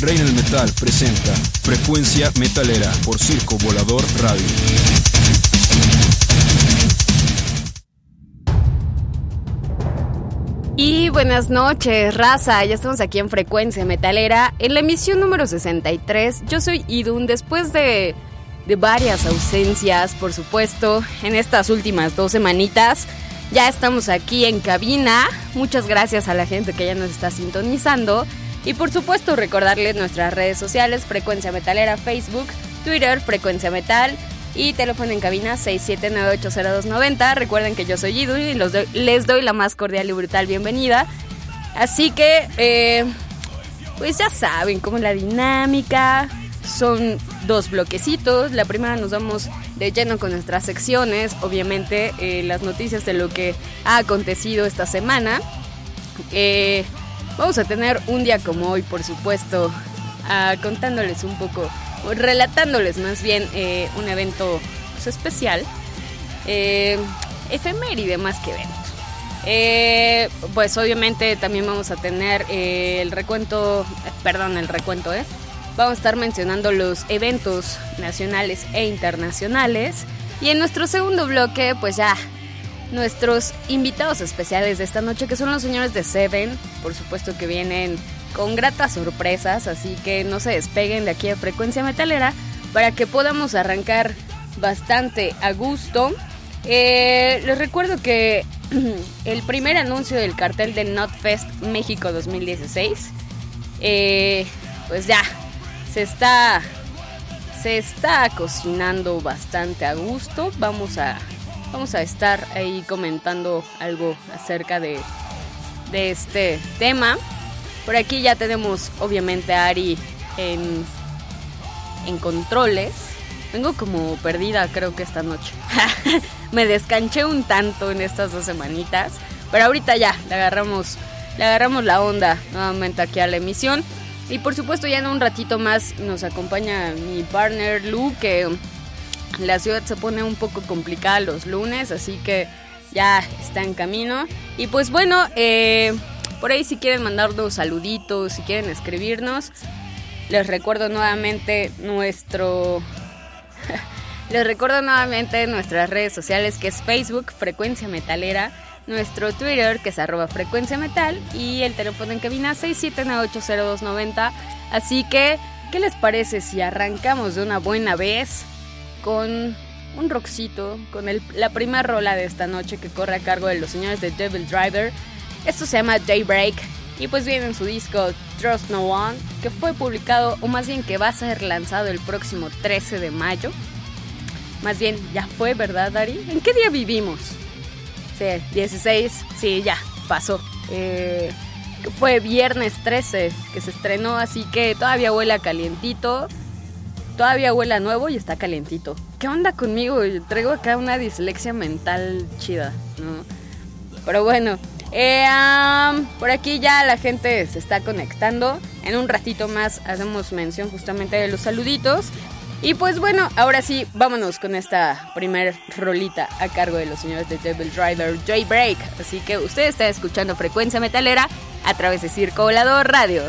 Reina del Metal presenta Frecuencia Metalera por Circo Volador Radio. Y buenas noches, raza. Ya estamos aquí en Frecuencia Metalera, en la emisión número 63. Yo soy Idun, después de, de varias ausencias, por supuesto, en estas últimas dos semanitas. Ya estamos aquí en cabina. Muchas gracias a la gente que ya nos está sintonizando. Y por supuesto recordarles nuestras redes sociales, Frecuencia Metalera, Facebook, Twitter, Frecuencia Metal y teléfono en cabina 67980290. Recuerden que yo soy Idu y les doy la más cordial y brutal bienvenida. Así que, eh, pues ya saben cómo es la dinámica. Son dos bloquecitos. La primera nos vamos de lleno con nuestras secciones. Obviamente eh, las noticias de lo que ha acontecido esta semana. Eh, Vamos a tener un día como hoy, por supuesto, ah, contándoles un poco, relatándoles más bien eh, un evento pues, especial, eh, efeméride más que evento. Eh, pues obviamente también vamos a tener eh, el recuento, perdón, el recuento, ¿eh? Vamos a estar mencionando los eventos nacionales e internacionales. Y en nuestro segundo bloque, pues ya nuestros invitados especiales de esta noche, que son los señores de Seven, por supuesto que vienen con gratas sorpresas, así que no se despeguen de aquí a Frecuencia Metalera para que podamos arrancar bastante a gusto. Eh, les recuerdo que el primer anuncio del cartel de NotFest México 2016, eh, pues ya, se está, se está cocinando bastante a gusto. Vamos a vamos a estar ahí comentando algo acerca de, de este tema. Por aquí ya tenemos obviamente a Ari en, en controles. Vengo como perdida creo que esta noche. Me descanché un tanto en estas dos semanitas. Pero ahorita ya, le agarramos, le agarramos la onda nuevamente aquí a la emisión. Y por supuesto ya en un ratito más nos acompaña mi partner Lu que la ciudad se pone un poco complicada los lunes, así que ya está en camino. Y pues bueno, eh, por ahí si quieren mandarnos saluditos, si quieren escribirnos, les recuerdo nuevamente nuestro... les recuerdo nuevamente nuestras redes sociales que es Facebook, Frecuencia Metalera, nuestro Twitter que es arroba Frecuencia Metal y el teléfono en cabina 679802290. Así que, ¿qué les parece si arrancamos de una buena vez? Con un rockcito, con la primera rola de esta noche que corre a cargo de los señores de Devil Driver. Esto se llama Daybreak y pues viene en su disco Trust No One, que fue publicado, o más bien que va a ser lanzado el próximo 13 de mayo. Más bien, ya fue, ¿verdad, Dari? ¿En qué día vivimos? Sí, 16, sí, ya, pasó. Eh, fue viernes 13 que se estrenó, así que todavía huele calientito. Todavía huele nuevo y está calientito. ¿Qué onda conmigo? traigo acá una dislexia mental chida, ¿no? Pero bueno, eh, por aquí ya la gente se está conectando. En un ratito más hacemos mención justamente de los saluditos. Y pues bueno, ahora sí, vámonos con esta primer rolita a cargo de los señores de Devil Driver Jaybreak. Así que usted está escuchando Frecuencia Metalera a través de Circo Volador Radio.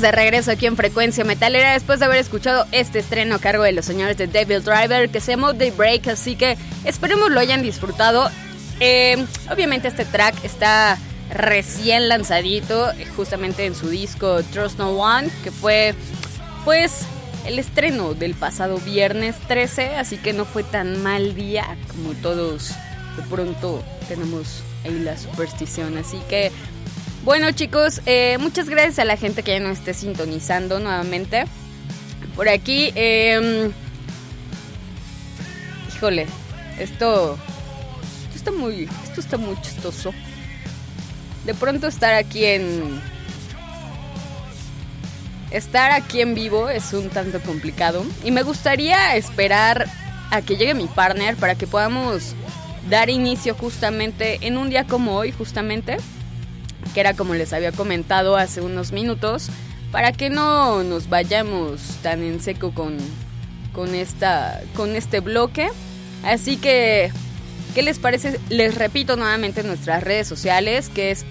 De regreso aquí en Frecuencia Metalera después de haber escuchado este estreno a cargo de los señores de Devil Driver que se llamó Break, así que esperemos lo hayan disfrutado. Eh, obviamente este track está recién lanzadito, justamente en su disco Trust No One, que fue pues el estreno del pasado viernes 13, así que no fue tan mal día como todos de pronto tenemos ahí la superstición, así que bueno chicos, eh, muchas gracias a la gente que ya nos esté sintonizando nuevamente. Por aquí, em, híjole, esto, esto está muy, esto está muy chistoso. De pronto estar aquí en, estar aquí en vivo es un tanto complicado y me gustaría esperar a que llegue mi partner para que podamos dar inicio justamente en un día como hoy, justamente que era como les había comentado hace unos minutos, para que no nos vayamos tan en seco con, con, esta, con este bloque. Así que, ¿qué les parece? Les repito nuevamente nuestras redes sociales, que es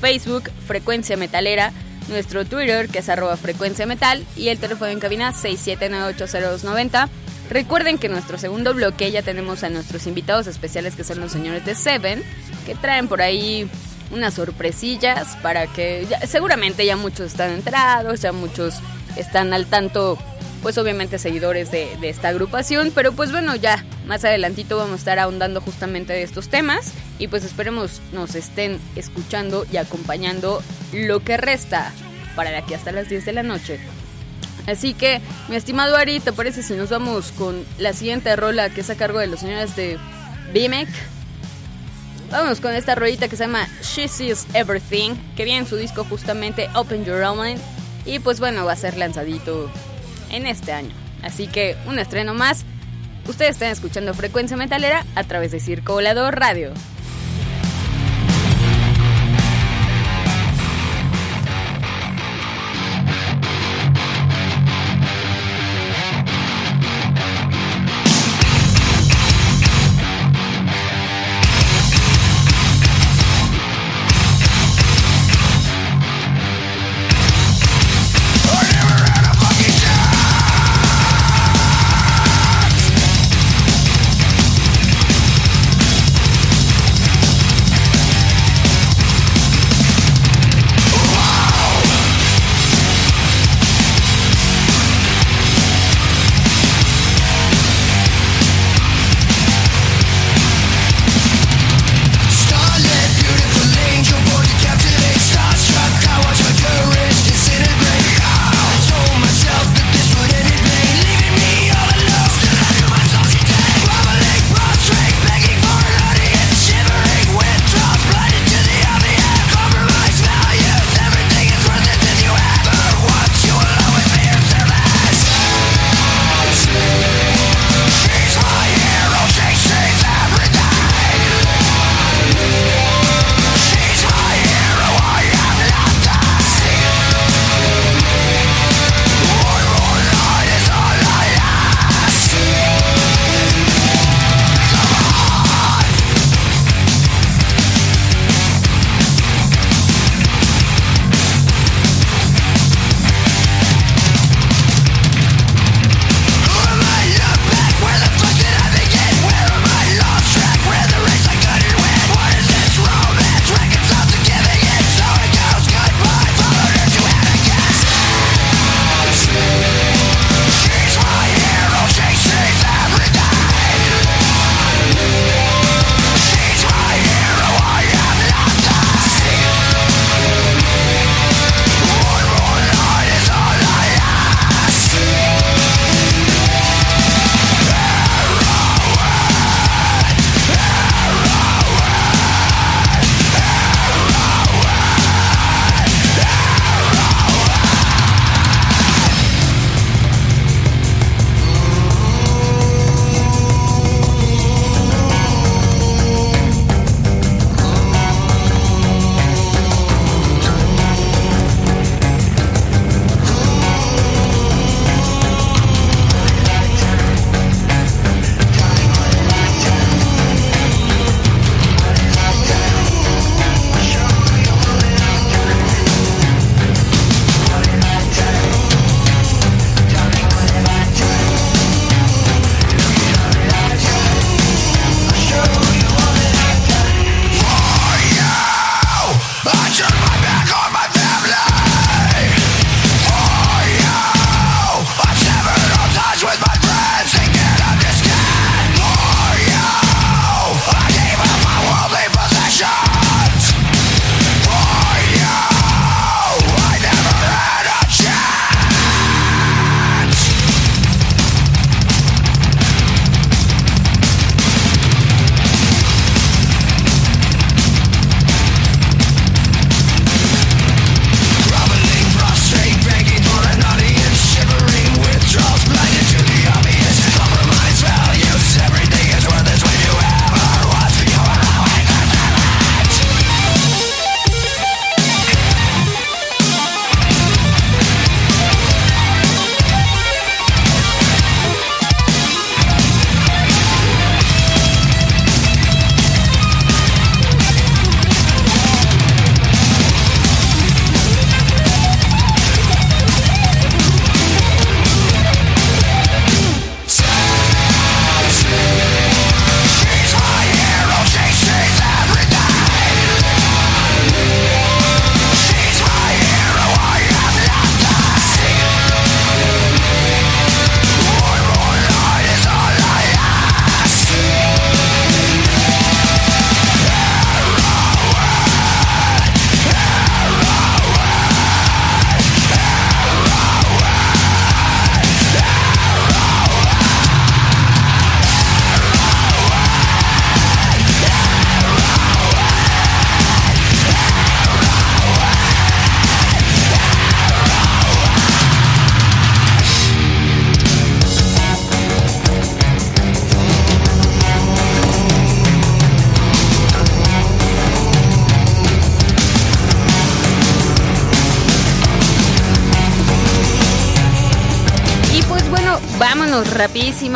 Facebook Frecuencia Metalera, nuestro Twitter, que es arroba frecuencia metal, y el teléfono en cabina 6798090. Recuerden que en nuestro segundo bloque ya tenemos a nuestros invitados especiales que son los señores de Seven, que traen por ahí unas sorpresillas para que seguramente ya muchos están enterados, ya muchos están al tanto, pues obviamente seguidores de, esta agrupación, pero pues bueno, ya más adelantito vamos a estar ahondando justamente de estos temas y pues esperemos nos estén escuchando y acompañando lo que resta para de aquí hasta las 10 de la noche. Así que, mi estimado Ari, ¿te parece si nos vamos con la siguiente rola que es a cargo de los señores de BMEC? Vamos con esta rolita que se llama She Sees Everything, que viene en su disco justamente Open Your Mind. Y pues bueno, va a ser lanzadito en este año. Así que un estreno más. Ustedes están escuchando Frecuencia Metalera a través de Circo Volador Radio.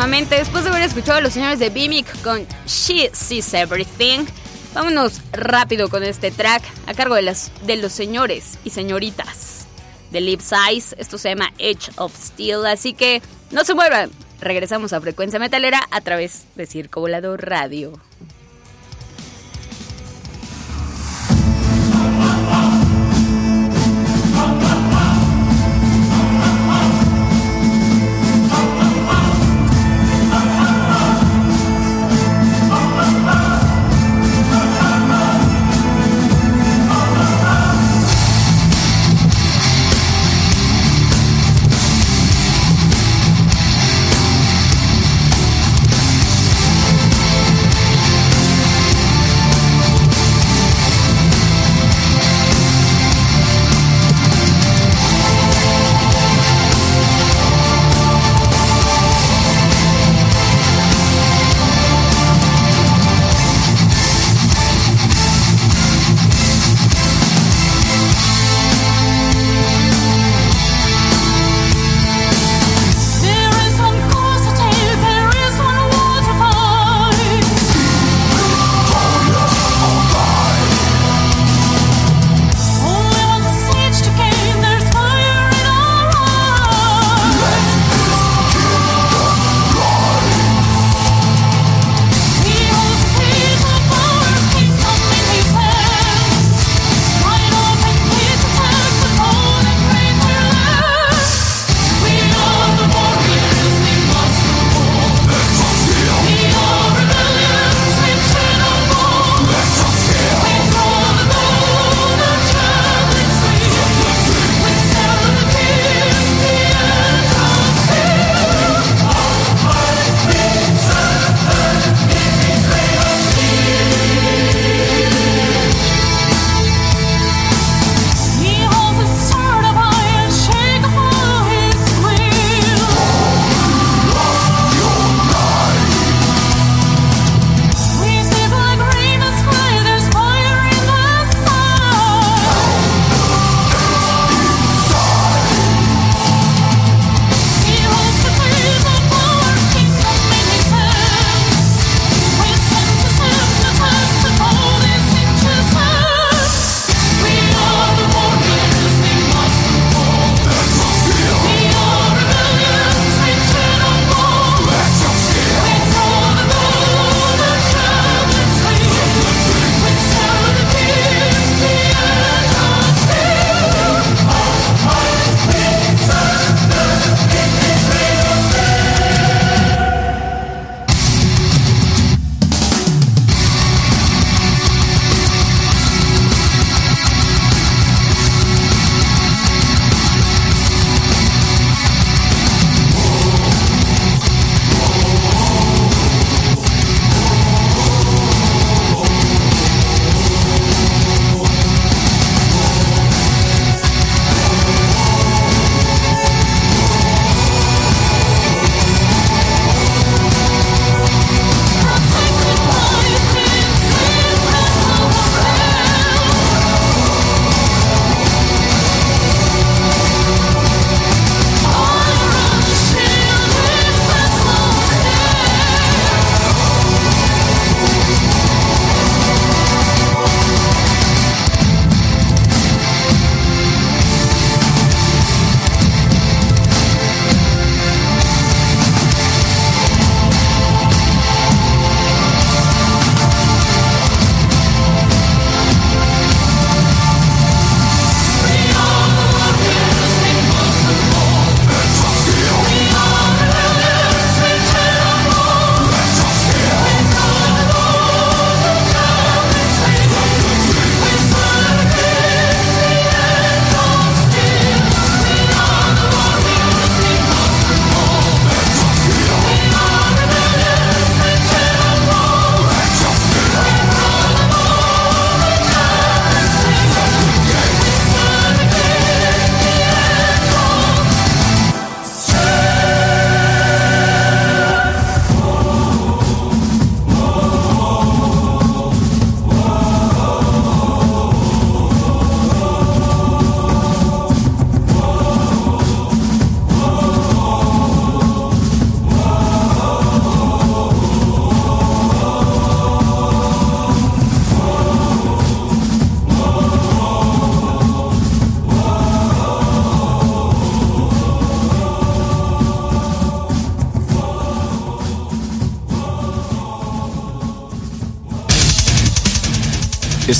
Después de haber escuchado a los señores de Bimic con She Sees Everything, vámonos rápido con este track a cargo de los señores y señoritas de Lip Size. Esto se llama Edge of Steel. Así que no se muevan. Regresamos a Frecuencia Metalera a través de Circo Volador Radio.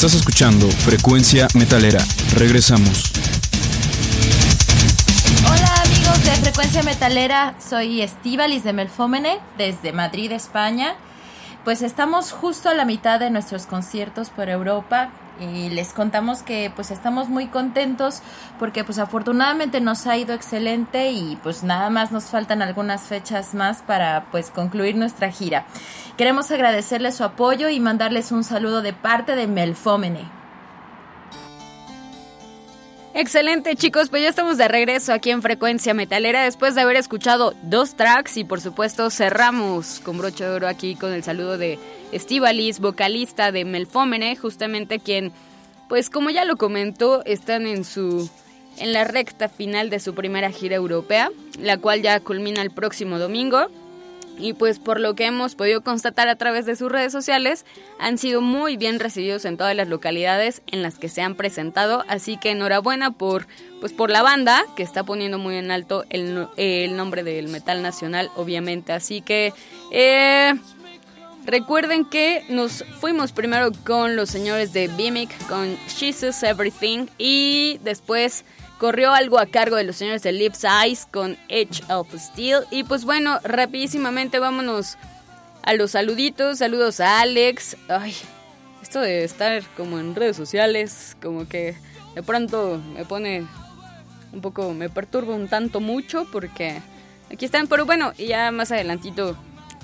Estás escuchando Frecuencia Metalera. Regresamos. Hola amigos de Frecuencia Metalera, soy Estivalis de Melfómene desde Madrid, España. Pues estamos justo a la mitad de nuestros conciertos por Europa y les contamos que pues estamos muy contentos porque pues afortunadamente nos ha ido excelente y pues nada más nos faltan algunas fechas más para pues concluir nuestra gira. Queremos agradecerles su apoyo y mandarles un saludo de parte de Melfómene. Excelente chicos, pues ya estamos de regreso aquí en Frecuencia Metalera después de haber escuchado dos tracks y por supuesto cerramos con broche de oro aquí con el saludo de Estivalis, vocalista de Melfómene, justamente quien, pues como ya lo comentó, están en su en la recta final de su primera gira europea, la cual ya culmina el próximo domingo. Y pues por lo que hemos podido constatar a través de sus redes sociales, han sido muy bien recibidos en todas las localidades en las que se han presentado, así que enhorabuena por pues por la banda que está poniendo muy en alto el, el nombre del metal nacional, obviamente, así que eh, Recuerden que nos fuimos primero con los señores de Bimic, con Jesus Everything, y después corrió algo a cargo de los señores de Lips Eyes con Edge of Steel. Y pues bueno, rapidísimamente vámonos a los saluditos. Saludos a Alex. Ay, esto de estar como en redes sociales, como que de pronto me pone un poco, me perturba un tanto mucho porque aquí están. Pero bueno, y ya más adelantito,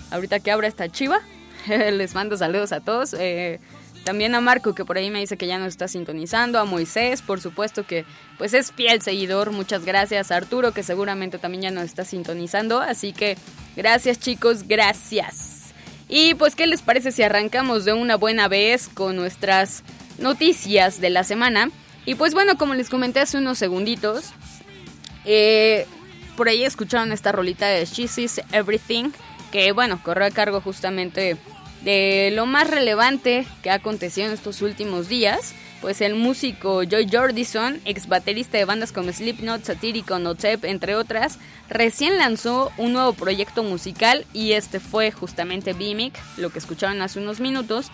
ahorita que abra esta chiva, les mando saludos a todos. Eh, también a Marco, que por ahí me dice que ya nos está sintonizando. A Moisés, por supuesto que pues es fiel seguidor. Muchas gracias. A Arturo, que seguramente también ya nos está sintonizando. Así que gracias chicos, gracias. Y pues, ¿qué les parece si arrancamos de una buena vez con nuestras noticias de la semana? Y pues bueno, como les comenté hace unos segunditos, eh, por ahí escucharon esta rolita de She Sees Everything, que bueno, corrió a cargo justamente de lo más relevante que ha acontecido en estos últimos días, pues el músico Joy Jordison, ex baterista de bandas como Slipknot, Satírico, Notep, entre otras, recién lanzó un nuevo proyecto musical y este fue justamente Bimic, lo que escucharon hace unos minutos,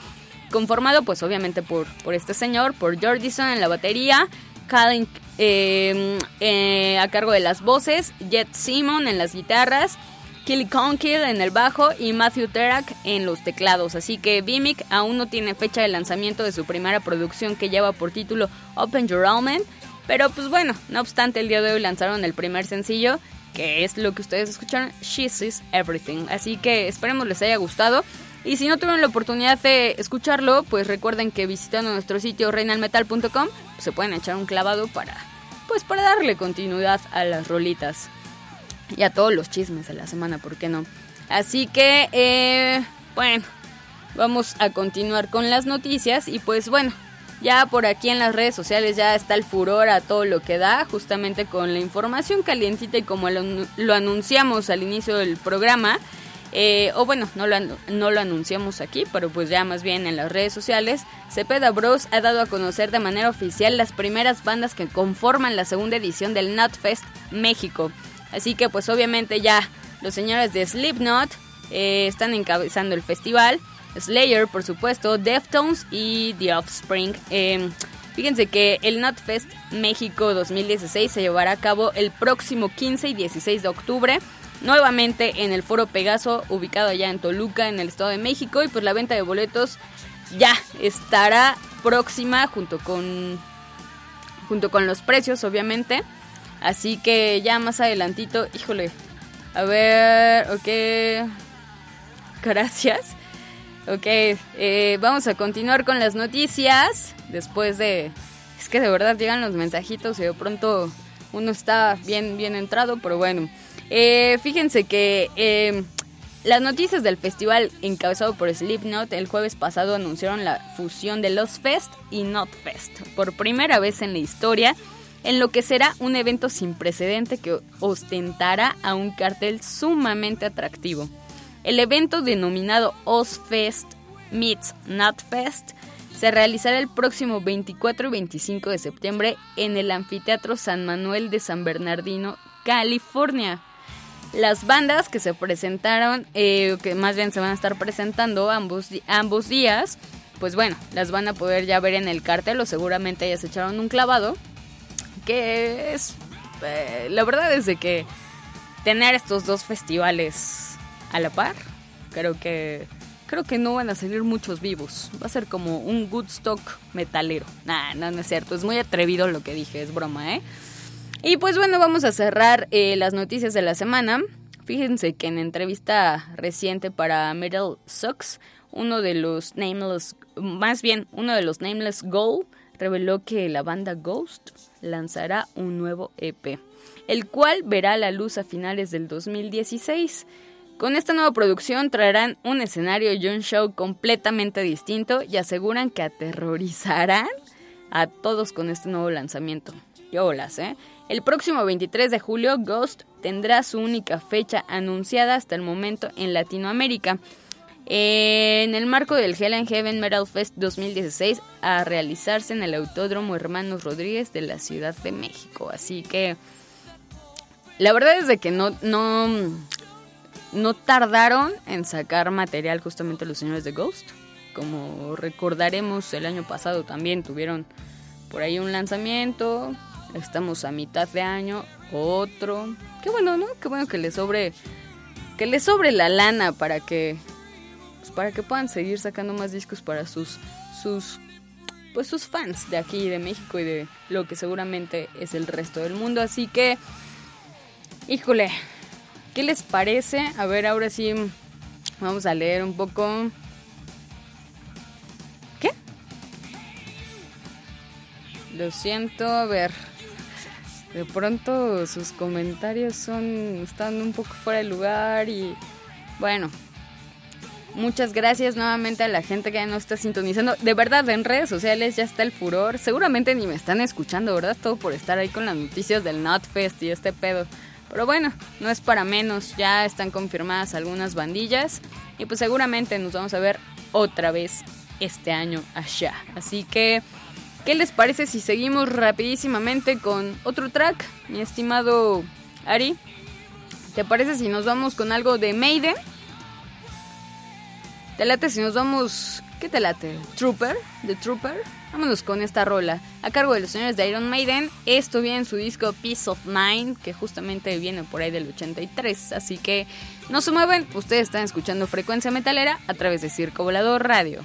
conformado pues obviamente por, por este señor, por Jordison en la batería, Colin eh, eh, a cargo de las voces, Jet Simon en las guitarras, Kelly Conkill en el bajo y Matthew Terak en los teclados. Así que Bimic aún no tiene fecha de lanzamiento de su primera producción que lleva por título Open Your Almond. Pero pues bueno, no obstante el día de hoy lanzaron el primer sencillo que es lo que ustedes escucharon, She Sees Everything. Así que esperemos les haya gustado. Y si no tuvieron la oportunidad de escucharlo, pues recuerden que visitando nuestro sitio reinalmetal.com pues se pueden echar un clavado para pues para darle continuidad a las rolitas y a todos los chismes de la semana, ¿por qué no? Así que, eh, bueno, vamos a continuar con las noticias y pues bueno, ya por aquí en las redes sociales ya está el furor a todo lo que da, justamente con la información calientita y como lo, anunciamos al inicio del programa, eh, o bueno, no lo, no lo anunciamos aquí, pero pues ya más bien en las redes sociales, Cepeda Bros ha dado a conocer de manera oficial las primeras bandas que conforman la segunda edición del NotFest México. Así que pues obviamente ya los señores de Slipknot eh, están encabezando el festival. Slayer, por supuesto, Deftones y The Offspring. Em, fíjense que el NotFest México 2016 se llevará a cabo el próximo 15 y 16 de octubre. Nuevamente en el Foro Pegaso, ubicado allá en Toluca, en el Estado de México. Y pues la venta de boletos ya estará próxima junto con, junto con los precios, obviamente. Así que ya más adelantito, híjole. A ver, ok. Gracias. Ok, eh, vamos a continuar con las noticias. Después de... Es que de verdad llegan los mensajitos y de pronto uno está bien, bien entrado, pero bueno. Eh, fíjense que eh, las noticias del festival encabezado por Slipknot el jueves pasado anunciaron la fusión de Los Fest y Not Fest. Por primera vez en la historia, en lo que será un evento sin precedente que ostentará a un cartel sumamente atractivo. El evento denominado Ozfest Meets Nutfest se realizará el próximo 24 y 25 de septiembre en el Anfiteatro San Manuel de San Bernardino, California. Las bandas que se presentaron, eh, que más bien se van a estar presentando ambos, ambos días, pues bueno, las van a poder ya ver en el cartel o seguramente ya se echaron un clavado. Que es... Eh, la verdad es de que tener estos dos festivales a la par, creo que creo que no van a salir muchos vivos. Va a ser como un Woodstock metalero. Nah, no, no es cierto. Es muy atrevido lo que dije, es broma, ¿eh? Y pues bueno, vamos a cerrar eh, las noticias de la semana. Fíjense que en entrevista reciente para Metal Sucks, uno de los Nameless, más bien uno de los Nameless Gold, reveló que la banda Ghost lanzará un nuevo EP, el cual verá la luz a finales del 2016. Con esta nueva producción traerán un escenario y un show completamente distinto y aseguran que aterrorizarán a todos con este nuevo lanzamiento. ¡Qué olas, eh! El próximo 23 de julio, Ghost tendrá su única fecha anunciada hasta el momento en Latinoamérica. En el marco del Hell and Heaven Metal Fest 2016 a realizarse en el Autódromo Hermanos Rodríguez de la Ciudad de México. Así que la verdad es de que no, no, no tardaron en sacar material justamente los señores de Ghost. Como recordaremos, el año pasado también tuvieron por ahí un lanzamiento, Estamos a mitad de año, otro. Qué bueno, ¿no? Qué bueno que le sobre que le sobre la lana para que pues para que puedan seguir sacando más discos para sus sus pues sus fans de aquí de México y de lo que seguramente es el resto del mundo, así que híjole, ¿qué les parece? A ver, ahora sí vamos a leer un poco ¿Qué? Lo siento, a ver de pronto sus comentarios son están un poco fuera de lugar y bueno, muchas gracias nuevamente a la gente que nos está sintonizando. De verdad, en redes sociales ya está el furor. Seguramente ni me están escuchando, ¿verdad? Todo por estar ahí con las noticias del Notfest y este pedo. Pero bueno, no es para menos, ya están confirmadas algunas bandillas y pues seguramente nos vamos a ver otra vez este año allá. Así que ¿Qué les parece si seguimos rapidísimamente con otro track, mi estimado Ari? ¿Te parece si nos vamos con algo de Maiden? ¿Te late si nos vamos... ¿Qué te late? ¿Trooper? ¿The Trooper? Vámonos con esta rola. A cargo de los señores de Iron Maiden. Esto viene en su disco Peace of Mind, que justamente viene por ahí del 83. Así que no se mueven, ustedes están escuchando Frecuencia Metalera a través de Circo Volador Radio.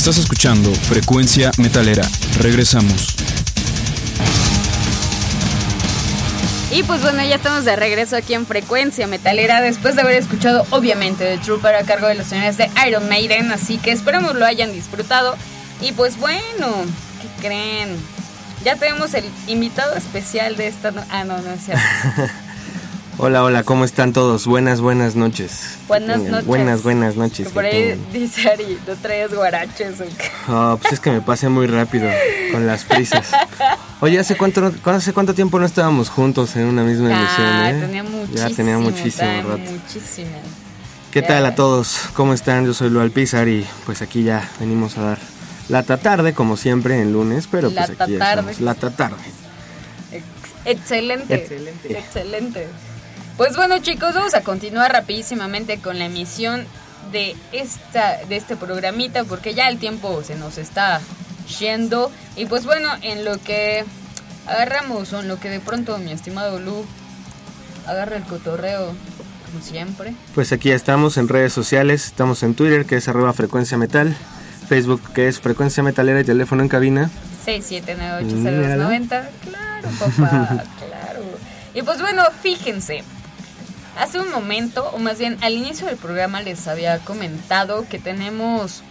Estás escuchando Frecuencia Metalera. Regresamos. Y pues bueno, ya estamos de regreso aquí en Frecuencia Metalera después de haber escuchado obviamente The Trooper a cargo de los señores de Iron Maiden, así que esperamos lo hayan disfrutado. Y pues bueno, ¿qué creen? Ya tenemos el invitado especial de esta... No ah, no, no es cierto. Hola, hola, ¿cómo están todos? Buenas, buenas noches. Buenas noches. Buenas, buenas noches. por ahí dice Ari, ¿no traes guaraches o qué? Oh, pues es que me pasé muy rápido con las prisas. Oye, ¿hace cuánto, ¿hace cuánto tiempo no estábamos juntos en una misma emisión? Ah, tenía muchísimo. Ya tenía muchísimo rato. Muchísimo. ¿Qué tal a todos? ¿Cómo están? Yo soy Lual Pizar y pues aquí ya venimos a dar la tarde como siempre en lunes, pero pues aquí estamos. La tarde. Excelente. Excelente. Excelente. Pues bueno chicos, vamos a continuar rapidísimamente con la emisión de, esta, de este programita porque ya el tiempo se nos está yendo. Y pues bueno, en lo que agarramos o en lo que de pronto mi estimado Lu agarra el cotorreo como siempre. Pues aquí estamos en redes sociales, estamos en Twitter que es arroba frecuencia metal, Facebook que es frecuencia metalera y teléfono en cabina. 67980290, claro papá, claro. Y pues bueno, fíjense, Hace un momento, o más bien al inicio del programa les había comentado que tenemos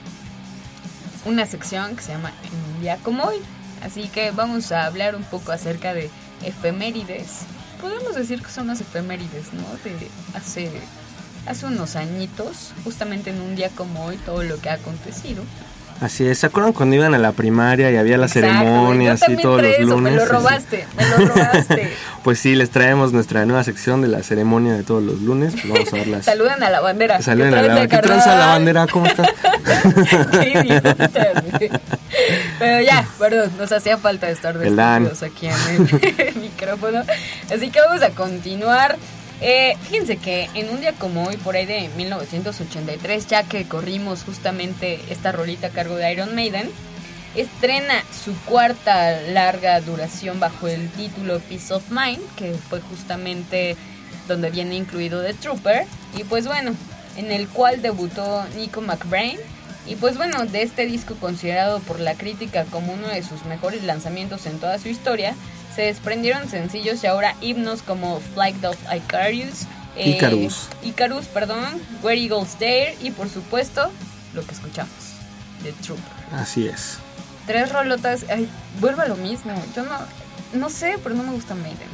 una sección que se llama Un día como hoy. Así que vamos a hablar un poco acerca de efemérides. Podemos decir que son las efemérides, ¿no? De hace, hace unos añitos, justamente en un día como hoy, todo lo que ha acontecido. Así es, ¿se acuerdan cuando iban a la primaria y había las ceremonias y todos los lunes? Me lo robaste, me lo robaste. pues sí, les traemos nuestra nueva sección de la ceremonia de todos los lunes. Pues vamos a verlas. Saluden a la bandera. Saluden a la bandera. ¿Qué tranza la bandera? ¿Cómo estás? Qué Pero ya, perdón, nos hacía falta estar despedidos aquí en el micrófono. Así que vamos a continuar. Eh, fíjense que en un día como hoy, por ahí de 1983, ya que corrimos justamente esta rolita a cargo de Iron Maiden, estrena su cuarta larga duración bajo el título Peace of Mind, que fue justamente donde viene incluido The Trooper, y pues bueno, en el cual debutó Nico McBrain. Y pues bueno, de este disco considerado por la crítica como uno de sus mejores lanzamientos en toda su historia, se desprendieron sencillos y ahora himnos como Flight of Icarus, eh, Icarus. Icarus, perdón, Where Eagles Dare y por supuesto lo que escuchamos, The Trooper. Así es. Tres rolotas, ay, vuelvo a lo mismo. Yo no, no sé, pero no me gusta Maiden.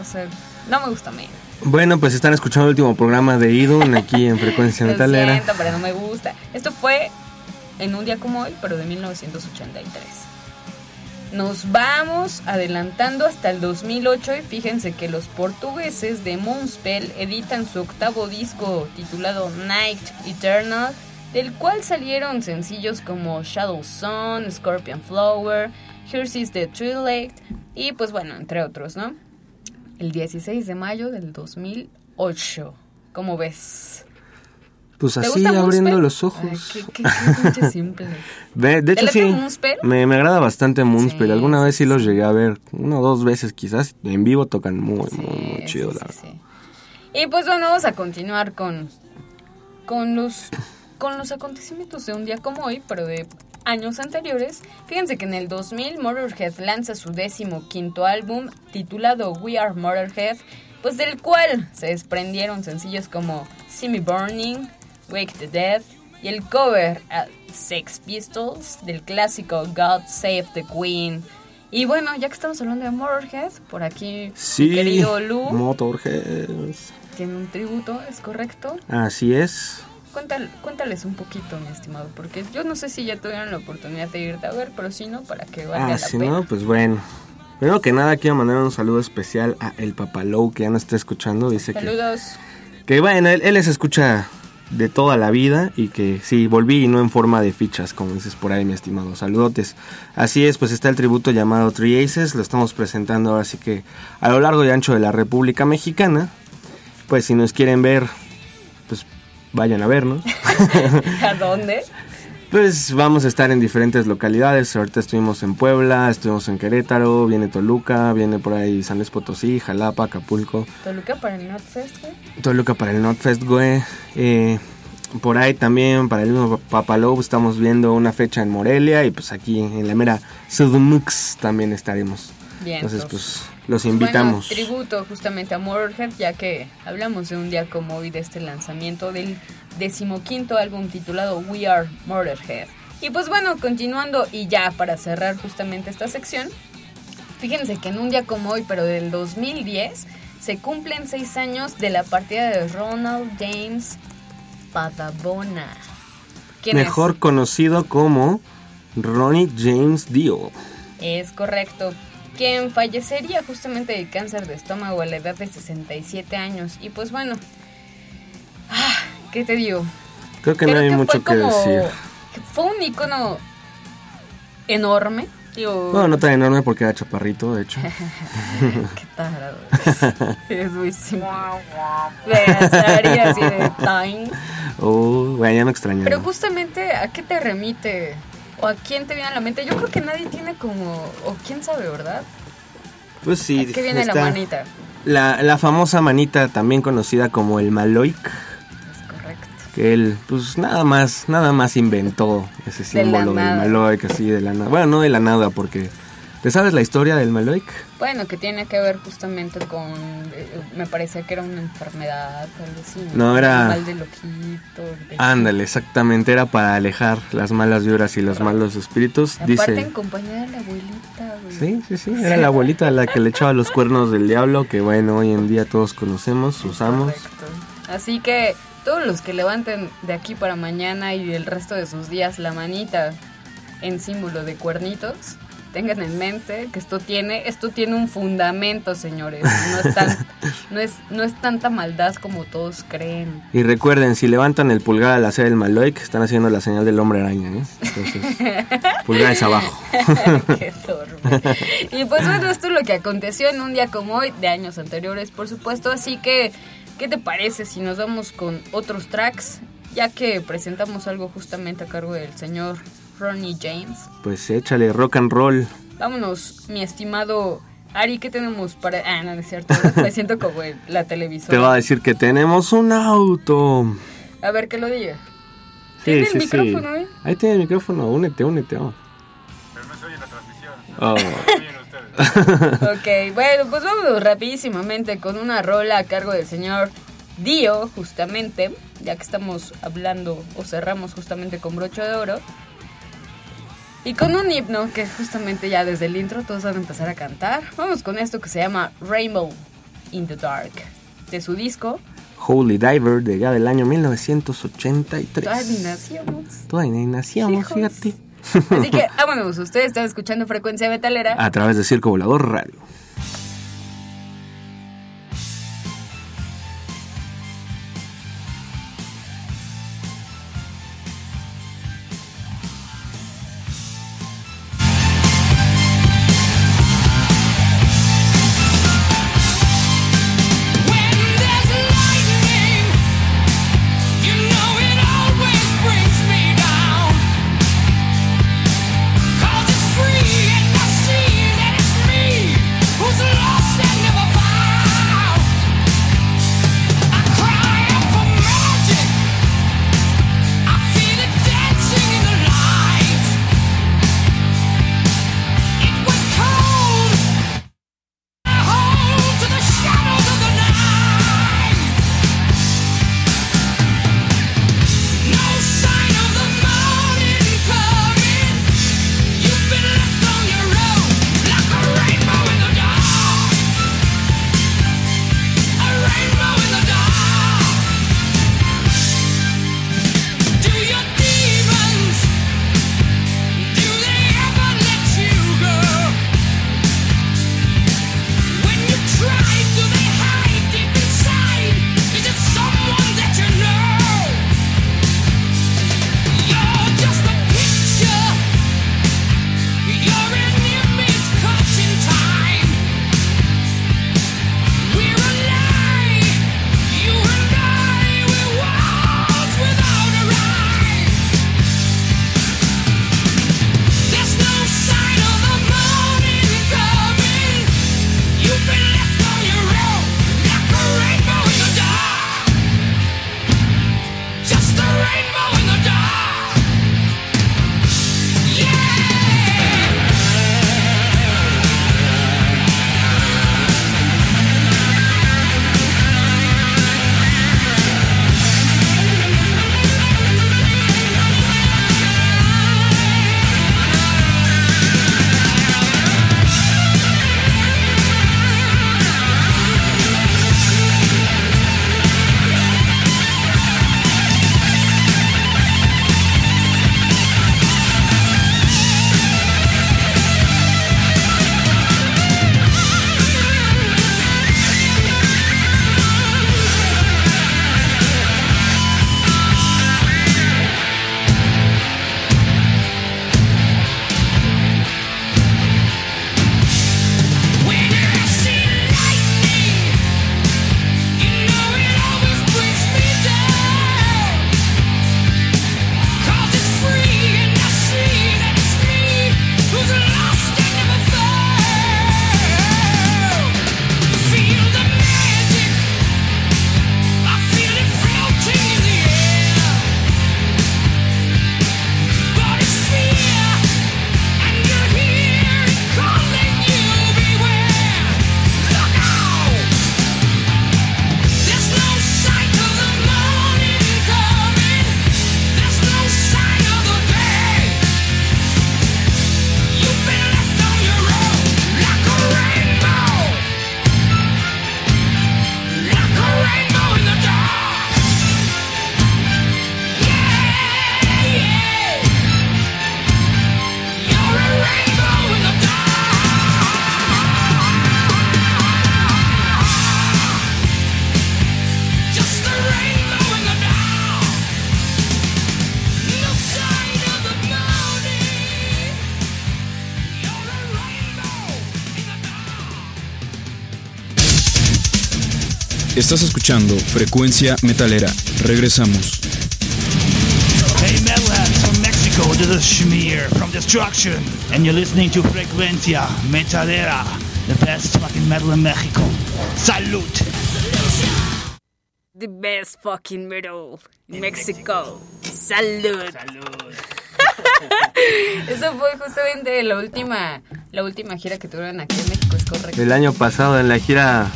O sea, no me gusta Maiden. Bueno, pues están escuchando el último programa de Idun aquí en Frecuencia Metalera. Lo siento, pero no me gusta. Esto fue en un día como hoy, pero de 1983. Nos vamos adelantando hasta el 2008 y fíjense que los portugueses de Moonspell editan su octavo disco titulado Night Eternal, del cual salieron sencillos como Shadow Sun, Scorpion Flower, Here's is the Tree y pues bueno, entre otros, ¿no? El 16 de mayo del 2008. ¿Cómo ves? Pues así abriendo los ojos. qué, simple. de hecho sí, me, agrada bastante Moonspell. Alguna vez sí, los llegué a ver, una o dos veces quizás. En vivo tocan muy, muy, muy chido, la verdad. Y pues bueno, vamos a continuar con, con, los, con los acontecimientos de un día como hoy, pero de años anteriores. Fíjense que en el 2000 Motorhead lanza su décimo quinto álbum titulado We Are Motorhead, pues del cual se desprendieron sencillos como See Me Burning, Wake the Dead y el cover a Sex Pistols del clásico God Save the Queen. Y bueno, ya que estamos hablando de Motorhead, por aquí sí, querido Lu. Motorhead. Tiene un tributo, ¿es correcto? Así es. cuéntales un poquito, mi estimado, porque yo no sé si ya tuvieron la oportunidad de irte a ver, pero si no, para que valga ah, la si no, pues bueno. Primero que nada, quiero mandar un saludo especial a El Papalou, que ya nos está escuchando. Dice Saludos. que. Que bueno, él, él les escucha de toda la vida y que sí, volví y no en forma de fichas, como dices por ahí, mi estimado. Saludotes. Así es, pues está el tributo llamado Three Aces, lo estamos presentando ahora sí que a lo largo y ancho de la República Mexicana. Pues si nos quieren ver, pues vayan a vernos. ¿A dónde? Pues vamos a estar en diferentes localidades. Ahorita estuvimos en Puebla, estuvimos en Querétaro, viene Toluca, viene por ahí San Luis Potosí, Jalapa, Acapulco. ¿Toluca para el Notfest, güey? Toluca para el Notfest, güey. Eh, por ahí también para el mismo Papalou estamos viendo una fecha en Morelia y pues aquí en la mera Sudmux también estaremos. Bien. Entonces pues los invitamos. Bueno, tributo justamente a Motorhead ya que hablamos de un día como hoy de este lanzamiento del decimoquinto álbum titulado We Are Motorhead. Y pues bueno, continuando y ya para cerrar justamente esta sección, fíjense que en un día como hoy, pero del 2010, se cumplen seis años de la partida de Ronald James Padabona. Mejor conocido como Ronnie James Dio. Es correcto. Quien fallecería justamente de cáncer de estómago a la edad de 67 años. Y pues bueno, ah, ¿qué te digo? Creo que no hay mucho que decir. Fue un icono enorme. Digo, no, no tan enorme porque era chaparrito, de hecho. Qué tarado es. es muy simple. así de time. Oh, bueno, ya me extrañé. Pero justamente, ¿a qué te remite? ¿O a quién te viene a la mente? Yo creo que nadie tiene como... O quién sabe, ¿verdad? Pues sí. ¿A qué viene la manita? La, la famosa manita, también conocida como el Maloic. Es correcto. Que él, pues nada más, nada más inventó ese símbolo del Maloic, así de la nada. Bueno, no de la nada, porque ¿Te sabes la historia del Maloic? Bueno, que tiene que ver justamente con. Eh, me parece que era una enfermedad, algo así. No, era. Mal de loquito. Ándale, exactamente. Era para alejar las malas vibras y los malos espíritus. Aparte, dice. en compañía de la abuelita, güey. Sí, sí, sí. Era la abuelita la que le echaba los cuernos del diablo, que bueno, hoy en día todos conocemos, usamos. Correcto. Así que todos los que levanten de aquí para mañana y el resto de sus días la manita en símbolo de cuernitos tengan en mente que esto tiene, esto tiene un fundamento, señores. No es, tan, no es, no es tanta maldad como todos creen. Y recuerden, si levantan el pulgar al hacer el maloic, están haciendo la señal del hombre araña, ¿eh? Entonces, es abajo. Qué y pues bueno, esto es lo que aconteció en un día como hoy, de años anteriores, por supuesto. Así que, ¿qué te parece si nos vamos con otros tracks? Ya que presentamos algo justamente a cargo del señor Ronnie James. Pues échale rock and roll. Vámonos, mi estimado Ari, ¿qué tenemos para...? Ah, no, es cierto, me siento como la televisora. Te va a decir que tenemos un auto. A ver, que lo diga. ¿Tiene el micrófono, eh? Ahí tiene el micrófono, únete, únete. Oh. Pero no se oye la transmisión. Oh. ok, bueno, pues vámonos rapidísimamente con una rola a cargo del señor Dio, justamente, ya que estamos hablando o cerramos justamente con broche de oro. Y con un himno que justamente ya desde el intro todos van a empezar a cantar. Vamos con esto que se llama Rainbow in the Dark. De su disco Holy Diver de ya del año 1983. Todavía ni nacíamos. Todavía ni nacíamos, fíjate. Así que vámonos, ustedes están escuchando Frecuencia Metalera. A través de Circo Volador Radio. Estás escuchando Frecuencia Metalera. Regresamos. Hey metalheads from Mexico, this is Shmir from Destruction, and you're listening to Frecuencia Metalera, the best fucking metal in Mexico. Salud! The best fucking metal in Mexico. Salud. Eso fue justamente la última, la última gira que tuvieron aquí en México, es correcto. El año pasado en la gira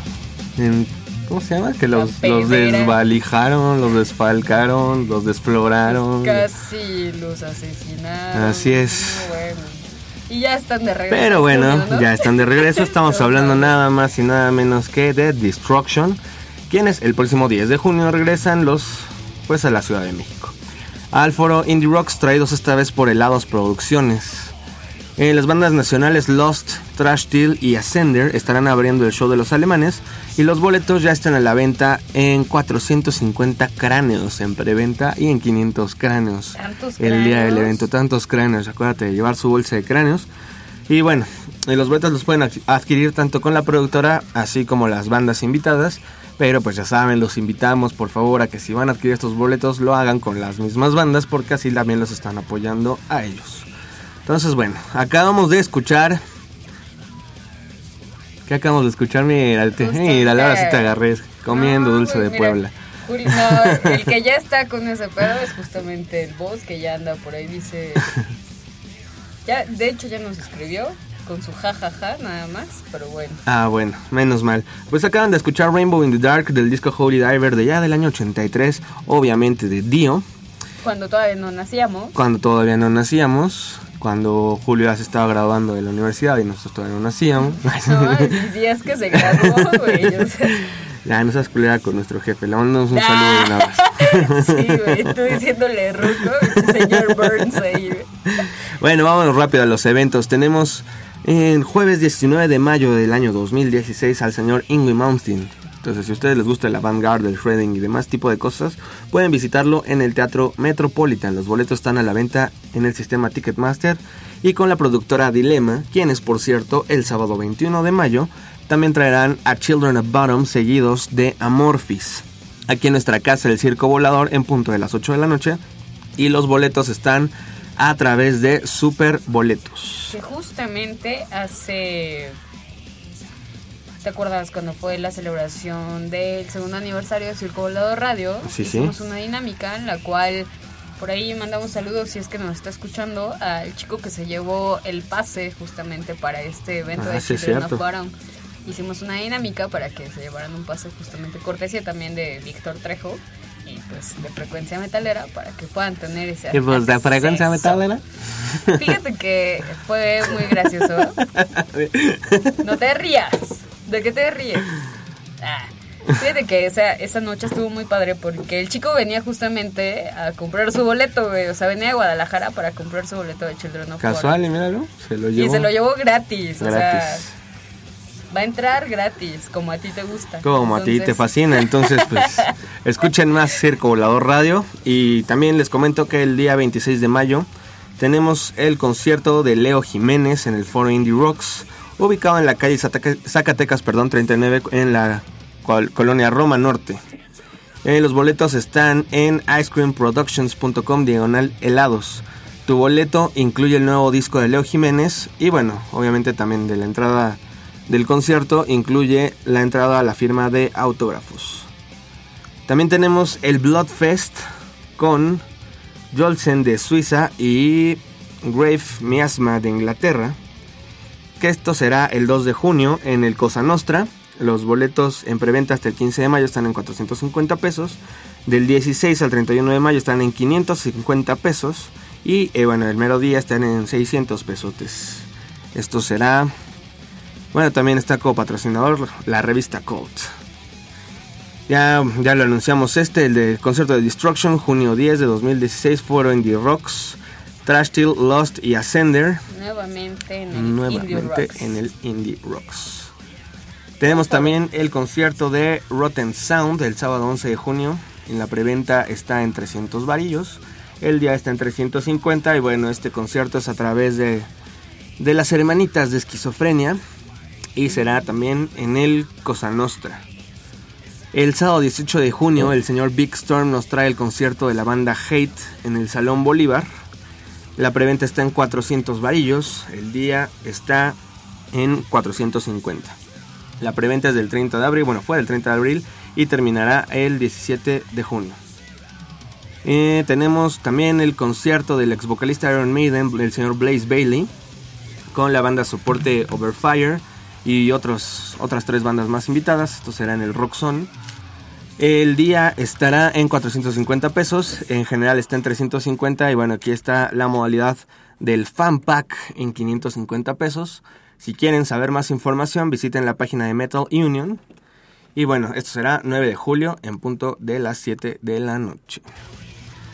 en ¿Cómo se llama? Que los, los desvalijaron, los desfalcaron, los desfloraron. Casi los asesinaron. Así es. Bueno. Y ya están de regreso. Pero bueno, ya están de regreso. Estamos hablando nada más y nada menos que de Destruction, quienes el próximo 10 de junio regresan los pues a la Ciudad de México. Al foro Indie Rocks traídos esta vez por Helados Producciones. Eh, las bandas nacionales Lost, Trash Steel y Ascender estarán abriendo el show de los alemanes y los boletos ya están a la venta en 450 cráneos en preventa y en 500 cráneos Tantos el día del cráneos. evento. Tantos cráneos, acuérdate de llevar su bolsa de cráneos. Y bueno, eh, los boletos los pueden adqu- adquirir tanto con la productora así como las bandas invitadas. Pero pues ya saben, los invitamos por favor a que si van a adquirir estos boletos lo hagan con las mismas bandas porque así también los están apoyando a ellos. Entonces bueno, acabamos de escuchar... ¿Qué acabamos de escuchar? Mira, te, mira, ahora sí te agarré comiendo No, dulce güey, de mira, Puebla. No, el que ya está con ese pedo es justamente el boss que ya anda por ahí, dice... Ya, de hecho ya nos escribió con su jajaja nada más, pero bueno. Ah, bueno, menos mal. Pues acaban de escuchar Rainbow in the Dark del disco Holy Diver de ya del año 83, obviamente de Dio, Cuando todavía no nacíamos. cuando todavía no nacíamos, cuando Julio ya se estaba graduando de la universidad y nosotros todavía no nacíamos. No, si, es que se graduó, güey. o sea, ya, no seas culera con nuestro jefe, le mandamos un saludo de una vez. sí, güey, tú diciéndole ruco, señor Burns ahí, güey. Bueno, vámonos rápido a los eventos. Tenemos el jueves 19 de mayo del año 2016 al señor Ingrid Malmsteen. Entonces, si a ustedes les gusta el avant-garde, el shredding y demás tipo de cosas, pueden visitarlo en el Teatro Metropolitan. Los boletos están a la venta en el sistema Ticketmaster y con la productora Dilema, quienes, por cierto, el sábado 21 de mayo también traerán a Children of Bottom seguidos de Amorphis. Aquí en nuestra casa, el Circo Volador, en punto de las 8 de la noche. Y los boletos están a través de Super Boletos. Que justamente hace. ¿Te acuerdas cuando fue la celebración del segundo aniversario de Circo Volador Radio? Sí, sí. Hicimos una dinámica en la cual por ahí mandamos saludos si es que nos está escuchando al chico que se llevó el pase justamente para este evento Ah, de sí. Hicimos una dinámica para que se llevaran un pase justamente cortesía también de Víctor Trejo y pues de frecuencia metalera para que puedan tener ese ¿Y pues de frecuencia metalera? Fíjate que fue muy gracioso. No te rías. ¿De qué te ríes? Ah, fíjate que esa, esa noche estuvo muy padre porque el chico venía justamente a comprar su boleto, güey. O sea, venía de Guadalajara para comprar su boleto de Children of Casual, y míralo, se lo Y llevó. se lo llevó gratis. O sea, gratis. va a entrar gratis, como a ti te gusta. Como a ti te fascina, entonces pues escuchen más Circo Volador Radio y también les comento que el día 26 de mayo tenemos el concierto de Leo Jiménez en el Foro Indie Rocks, ubicado en la calle Zacatecas, perdón, 39 en la col- colonia Roma Norte. Eh, los boletos están en icecreamproductions.com diagonal helados. Tu boleto incluye el nuevo disco de Leo Jiménez y bueno, obviamente también de la entrada del concierto incluye la entrada a la firma de autógrafos. También tenemos el Bloodfest con Jolsen de Suiza y Grave Miasma de Inglaterra. Que esto será el 2 de junio en el Cosa Nostra. Los boletos en preventa hasta el 15 de mayo están en 450 pesos. Del 16 al 31 de mayo están en 550 pesos. Y eh, bueno, el mero día están en 600 pesotes. Esto será bueno, también está como patrocinador la revista Cult. Ya, ya lo anunciamos este, el del concierto de Destruction, junio 10 de 2016, Foro Indie Rocks, Trash Steel, Lost y Ascender, Nuevamente en el Indie nuevamente Rocks. en el Indie Rocks. Tenemos también el concierto de Rotten Sound el sábado 11 de junio. En la preventa está en 300 varillos. El día está en 350 y bueno, este concierto es a través de, de las hermanitas de esquizofrenia y será también en el Cosa Nostra. El sábado 18 de junio, el señor Big Storm nos trae el concierto de la banda Hate en el Salón Bolívar. La preventa está en 400 varillos, el día está en 450. La preventa es del 30 de abril, bueno, fue del 30 de abril y terminará el 17 de junio. Eh, tenemos también el concierto del ex vocalista Iron Maiden, el señor Blaze Bailey, con la banda soporte Overfire y otros, otras tres bandas más invitadas. Esto será en el Rock Zone. El día estará en 450 pesos, en general está en 350 y bueno, aquí está la modalidad del fan pack en 550 pesos. Si quieren saber más información, visiten la página de Metal Union. Y bueno, esto será 9 de julio en punto de las 7 de la noche.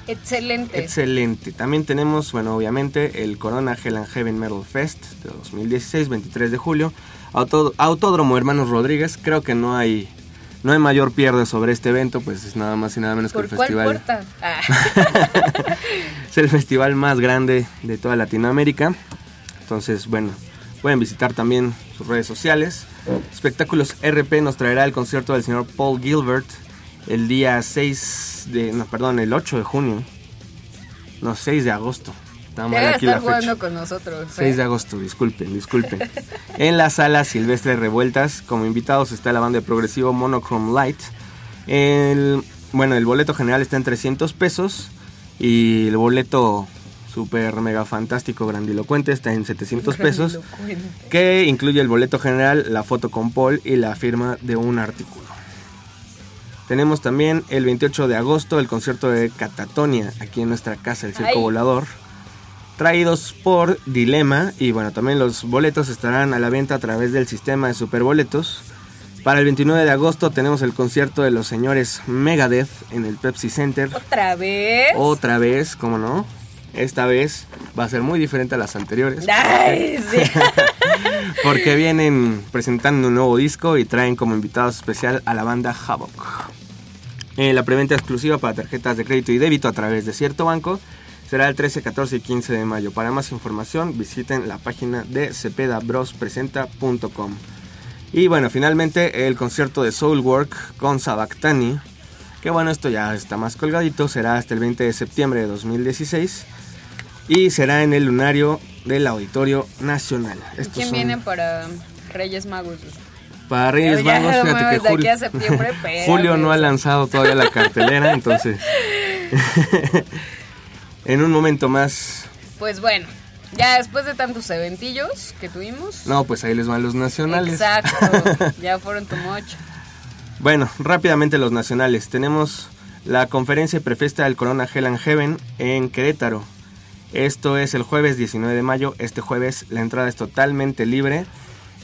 Excelente. Excelente. También tenemos, bueno, obviamente, el Corona Hell and Heaven Metal Fest de 2016, 23 de julio. Autódromo Hermanos Rodríguez. Creo que no hay no hay mayor pierde sobre este evento, pues es nada más y nada menos que el festival. Ah. es el festival más grande de toda Latinoamérica. Entonces, bueno, pueden visitar también sus redes sociales. Espectáculos RP nos traerá el concierto del señor Paul Gilbert el día 6 de, no, perdón, el 8 de junio. No, 6 de agosto. Debe estar jugando con nosotros. 6 ¿eh? de agosto, disculpen, disculpen. en la sala Silvestre Revueltas, como invitados está la banda de progresivo Monochrome Light. El, bueno, el boleto general está en 300 pesos y el boleto super mega fantástico grandilocuente está en 700 pesos que incluye el boleto general, la foto con Paul y la firma de un artículo. Tenemos también el 28 de agosto el concierto de Catatonia aquí en nuestra casa, el Circo Volador traídos por Dilema y bueno, también los boletos estarán a la venta a través del sistema de superboletos. Para el 29 de agosto tenemos el concierto de los señores Megadeth en el Pepsi Center. ¿Otra vez? Otra vez, ¿cómo no? Esta vez va a ser muy diferente a las anteriores. porque vienen presentando un nuevo disco y traen como invitado especial a la banda Havoc. Eh, la preventa exclusiva para tarjetas de crédito y débito a través de cierto banco será el 13, 14 y 15 de mayo. Para más información visiten la página de cepedabrospresenta.com. Y bueno, finalmente el concierto de Soulwork con Sabactani, que bueno, esto ya está más colgadito, será hasta el 20 de septiembre de 2016 y será en el lunario del Auditorio Nacional. ¿Quién viene para Reyes Magos? Para Reyes Magos, fíjate que Julio, Julio no ha lanzado todavía la cartelera, entonces en un momento más. Pues bueno, ya después de tantos eventillos que tuvimos. No, pues ahí les van los nacionales. Exacto, ya fueron tu mocho. Bueno, rápidamente los nacionales. Tenemos la conferencia prefesta del Corona Hell and Heaven en Querétaro. Esto es el jueves 19 de mayo. Este jueves la entrada es totalmente libre.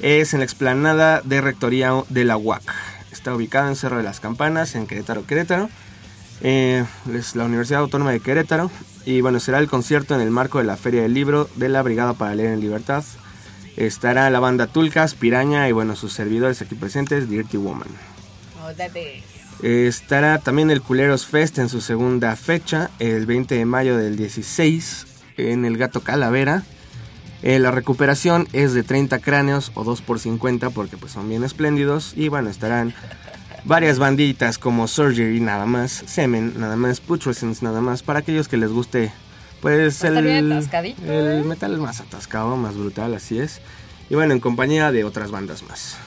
Es en la explanada de rectoría de la UAC. Está ubicada en Cerro de las Campanas, en Querétaro, Querétaro. Eh, es la Universidad Autónoma de Querétaro. Y bueno, será el concierto en el marco de la Feria del Libro de la Brigada para Leer en Libertad. Estará la banda Tulcas, Piraña y bueno, sus servidores aquí presentes, Dirty Woman. Estará también el Culeros Fest en su segunda fecha, el 20 de mayo del 16, en el Gato Calavera. Eh, la recuperación es de 30 cráneos o 2 por 50 porque pues son bien espléndidos y bueno, estarán varias banditas como Surgery nada más, Semen nada más, Putrescence nada más, para aquellos que les guste pues el, el ¿eh? metal más atascado, más brutal, así es. Y bueno, en compañía de otras bandas más.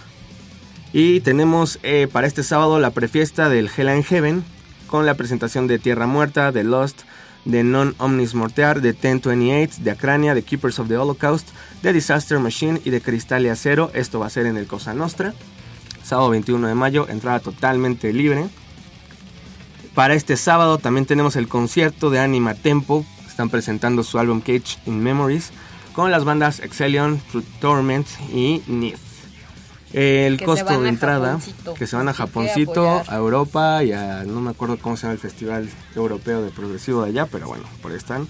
Y tenemos eh, para este sábado la prefiesta del Hell and Heaven con la presentación de Tierra Muerta, de Lost, de Non Omnis Mortear, de 1028, de Acrania, de Keepers of the Holocaust, de Disaster Machine y de Cristal y Acero. Esto va a ser en el Cosa Nostra sábado 21 de mayo, entrada totalmente libre. Para este sábado también tenemos el concierto de Anima Tempo, están presentando su álbum Cage in Memories con las bandas Exelion, True Torment y Nith. El costo de entrada, que se van a Japoncito, a, Europa y a, no me acuerdo cómo se llama el Festival Europeo de Progresivo de allá, pero bueno, por ahí están.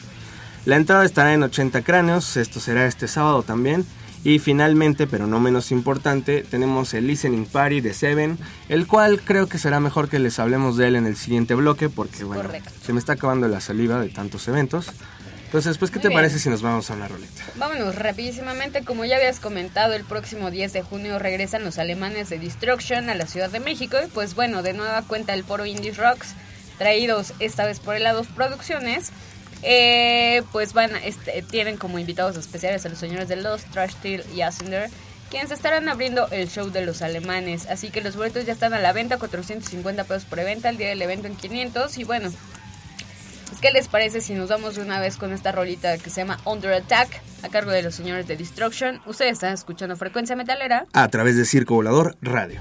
La entrada estará en 80 cráneos, esto será este sábado también. Y finalmente, pero no menos importante, tenemos el Listening Party de Seven, el cual creo que será mejor que les hablemos de él en el siguiente bloque, porque bueno, se me está acabando la saliva de tantos eventos. Entonces, pues, ¿qué Muy te bien. parece si nos vamos a una roleta? Vámonos rapidísimamente, como ya habías comentado, el próximo 10 de junio regresan los alemanes de Destruction a la Ciudad de México y pues bueno, de nueva cuenta el foro Indies Rocks, traídos esta vez por Helados Producciones, eh, pues van, a- este, tienen como invitados especiales a los señores de Lost, Trash Steel y Ascender, quienes estarán abriendo el show de los alemanes, así que los boletos ya están a la venta, 450 pesos por evento, el día del evento en 500 y bueno, pues, ¿Qué les parece si nos vamos de una vez con esta rolita que se llama Under Attack a cargo de los señores de Destruction? Ustedes están escuchando Frecuencia Metalera. A través de Circo Volador Radio.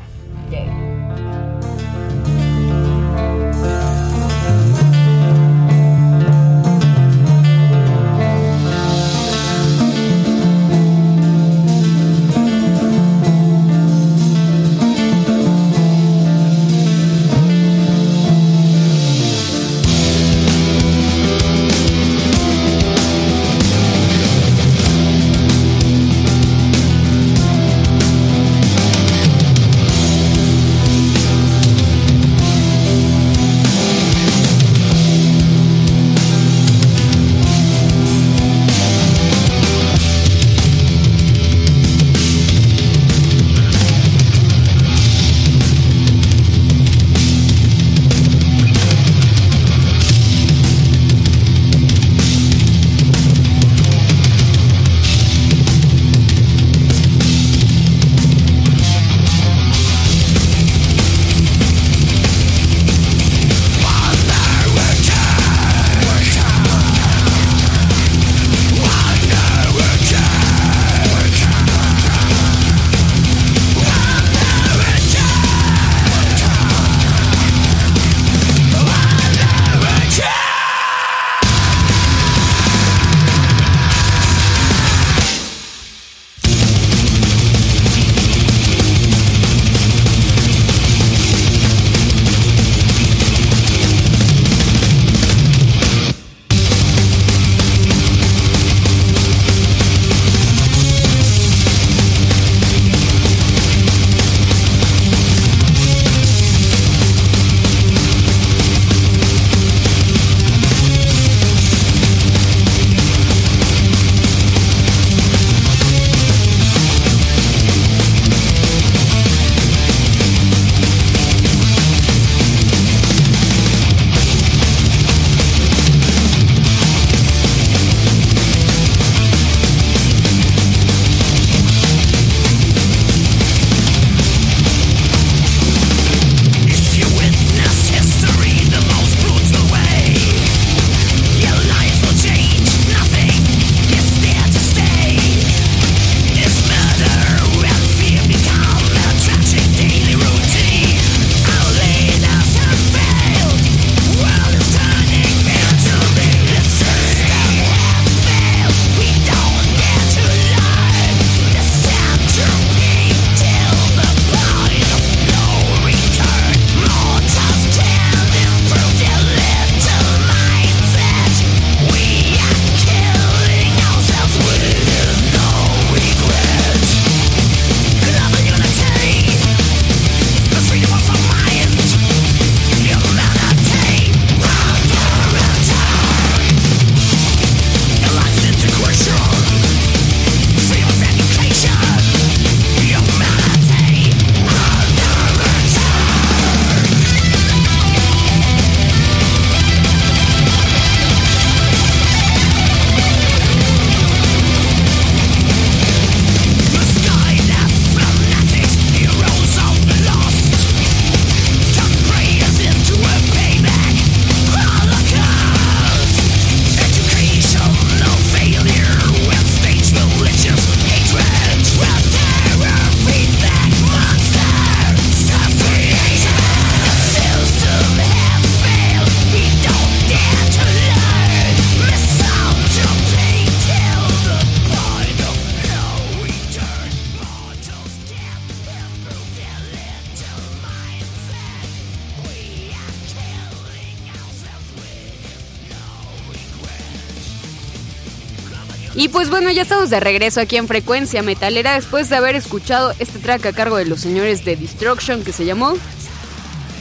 Estamos de regreso aquí en Frecuencia Metalera después de haber escuchado este track a cargo de los señores de Destruction que se llamó...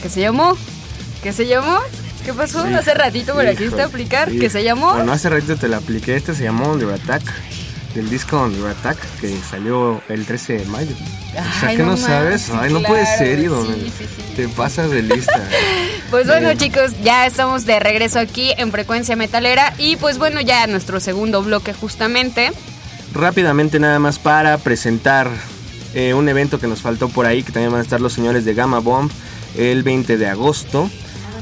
que se llamó... que se llamó... ¿Qué pasó? Hace ratito me la quisiste aplicar, sí. que se llamó... Bueno, hace ratito te la apliqué. Este se llamó Under Attack. Del disco Under Attack que salió el 13 de mayo. o sea, Ay, que no, no sabes. Ay, no puede claro, ser, sí, sí, sí. Te pasas de lista. Pues bueno, Eh, chicos, ya estamos de regreso aquí en Frecuencia Metalera y pues bueno, ya nuestro segundo bloque justamente. Rápidamente nada más para presentar eh, un evento que nos faltó por ahí, que también van a estar los señores de Gamma Bomb el 20 de agosto.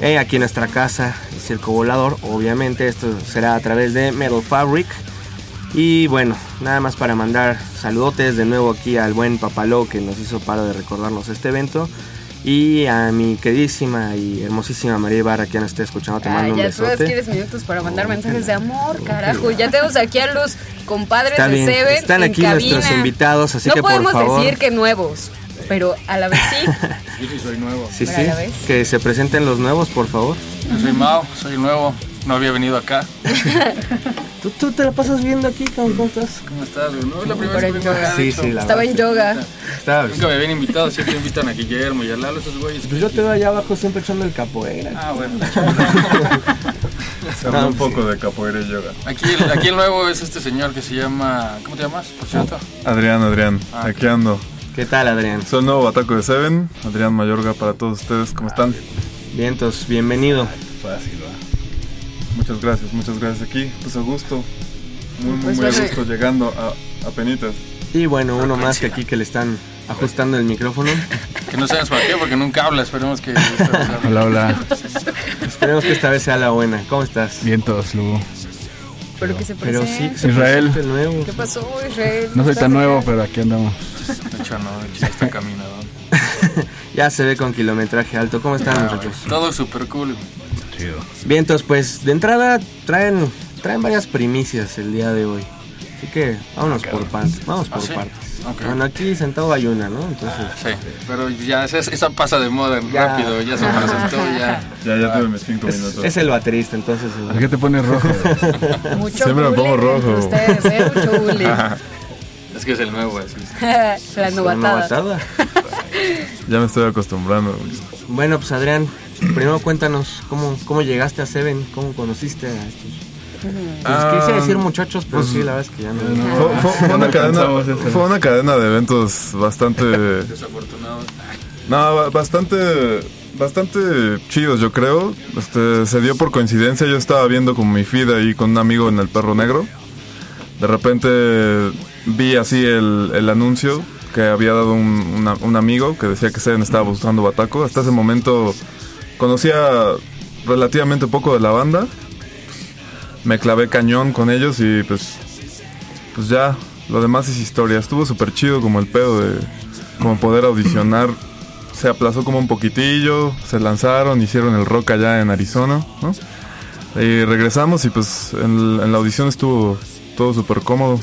eh, aquí en nuestra casa, el Circo Volador, obviamente esto será a través de Metal Fabric. Y bueno, nada más para mandar saludotes de nuevo aquí al buen Papaló que nos hizo paro de recordarnos este evento. Y a mi queridísima y hermosísima María Ibarra que ya nos está escuchando, te mando Ah, un ya tú besote. quieres minutos para mandar Oh, mensajes de amor, oh, carajo. Ya tenemos aquí a los compadres Está de bien, Seven están en aquí cabina. nuestros invitados, así no que por podemos favor. decir que nuevos, pero a la vez sí. Yo sí soy nuevo. Sí, Mira, sí, ¿ya que se presenten los nuevos, por favor. Yo soy Mao, soy nuevo. No había venido acá. ¿Tú, tú te la pasas viendo aquí, ¿cómo cómo estás? ¿Cómo estás? No es la primera vez que vengo acá. Sí, sí, la Estaba en yoga. Está Nunca me habían invitado, siempre invitan a Guillermo y a Lalo, esos güeyes. Pues yo te veo allá abajo siempre echando el capoeira. Ah, bueno. Se habla un poco de capoeira y yoga. Aquí el, aquí el nuevo es este señor que se llama. ¿Cómo te llamas, por cierto? Adrián, Adrián, Ah, aquí ando. ¿Qué tal, Adrián? Soy el nuevo bataco de Seven, Adrián Mayorga para todos ustedes, ¿cómo están? Vientos, bienvenido. Fácil, va. Muchas gracias, muchas gracias aquí, pues a gusto. Muy, muy, Pues muy a bueno. gusto llegando a, a penitas. Y bueno, uno más que aquí que le están ajustando el micrófono. Que no sabes para qué, porque nunca habla. Esperemos que. Hola, hola. Esperemos que esta vez sea la buena. ¿Cómo estás? Vientos, Lugo. Pero que se Pero presente. sí, se Israel. nuevo. ¿Qué pasó, Israel? No soy ¿Estás tan nuevo, pero aquí andamos. De hecho, no, ya está caminando. Ya se ve con kilometraje alto. ¿Cómo están, Ah, muchachos? Todo súper cool. Chido. Vientos, pues de entrada traen, traen varias primicias el día de hoy. Así que vámonos por partes. Vamos ¿Ah, por sí? partes. Bueno, aquí sentado hay una, ¿no? Entonces, Sí, pero ya esa, esa pasa de moda Ya. rápido, ya se presentó, ya. Ya, ya tuve mis cinco es, minutos. es el baterista, entonces. ¿Por qué te pones rojo? Mucho Siempre me pongo rojo. Ustedes, ¿eh? Mucho bullying. Es que es el nuevo, así es. La novatada. novatada. Ya me estoy acostumbrando. Bueno, pues Adrián, primero cuéntanos cómo, cómo llegaste a Seven, cómo conociste a estos. Pues Ah, quise decir muchachos, pero pues, sí, la verdad es que ya no. Fue, fue- fue una cadena, fue una cadena de eventos bastante Desafortunado. No, ba- bastante, bastante chidos, yo creo. Este, se dio por coincidencia. Yo estaba viendo como mi feed ahí con un amigo en el Perro Negro. De repente vi así el, el anuncio que había dado un, una- un amigo que decía que Seven estaba buscando Bataco. Hasta ese momento conocía relativamente poco de la banda. Me clavé cañón con ellos y pues, pues ya, lo demás es historia. Estuvo súper chido como el pedo de como poder audicionar se aplazó como un poquitillo, se lanzaron, hicieron el rock allá en Arizona, ¿no? Y regresamos y pues en, en la audición estuvo todo súper cómodo.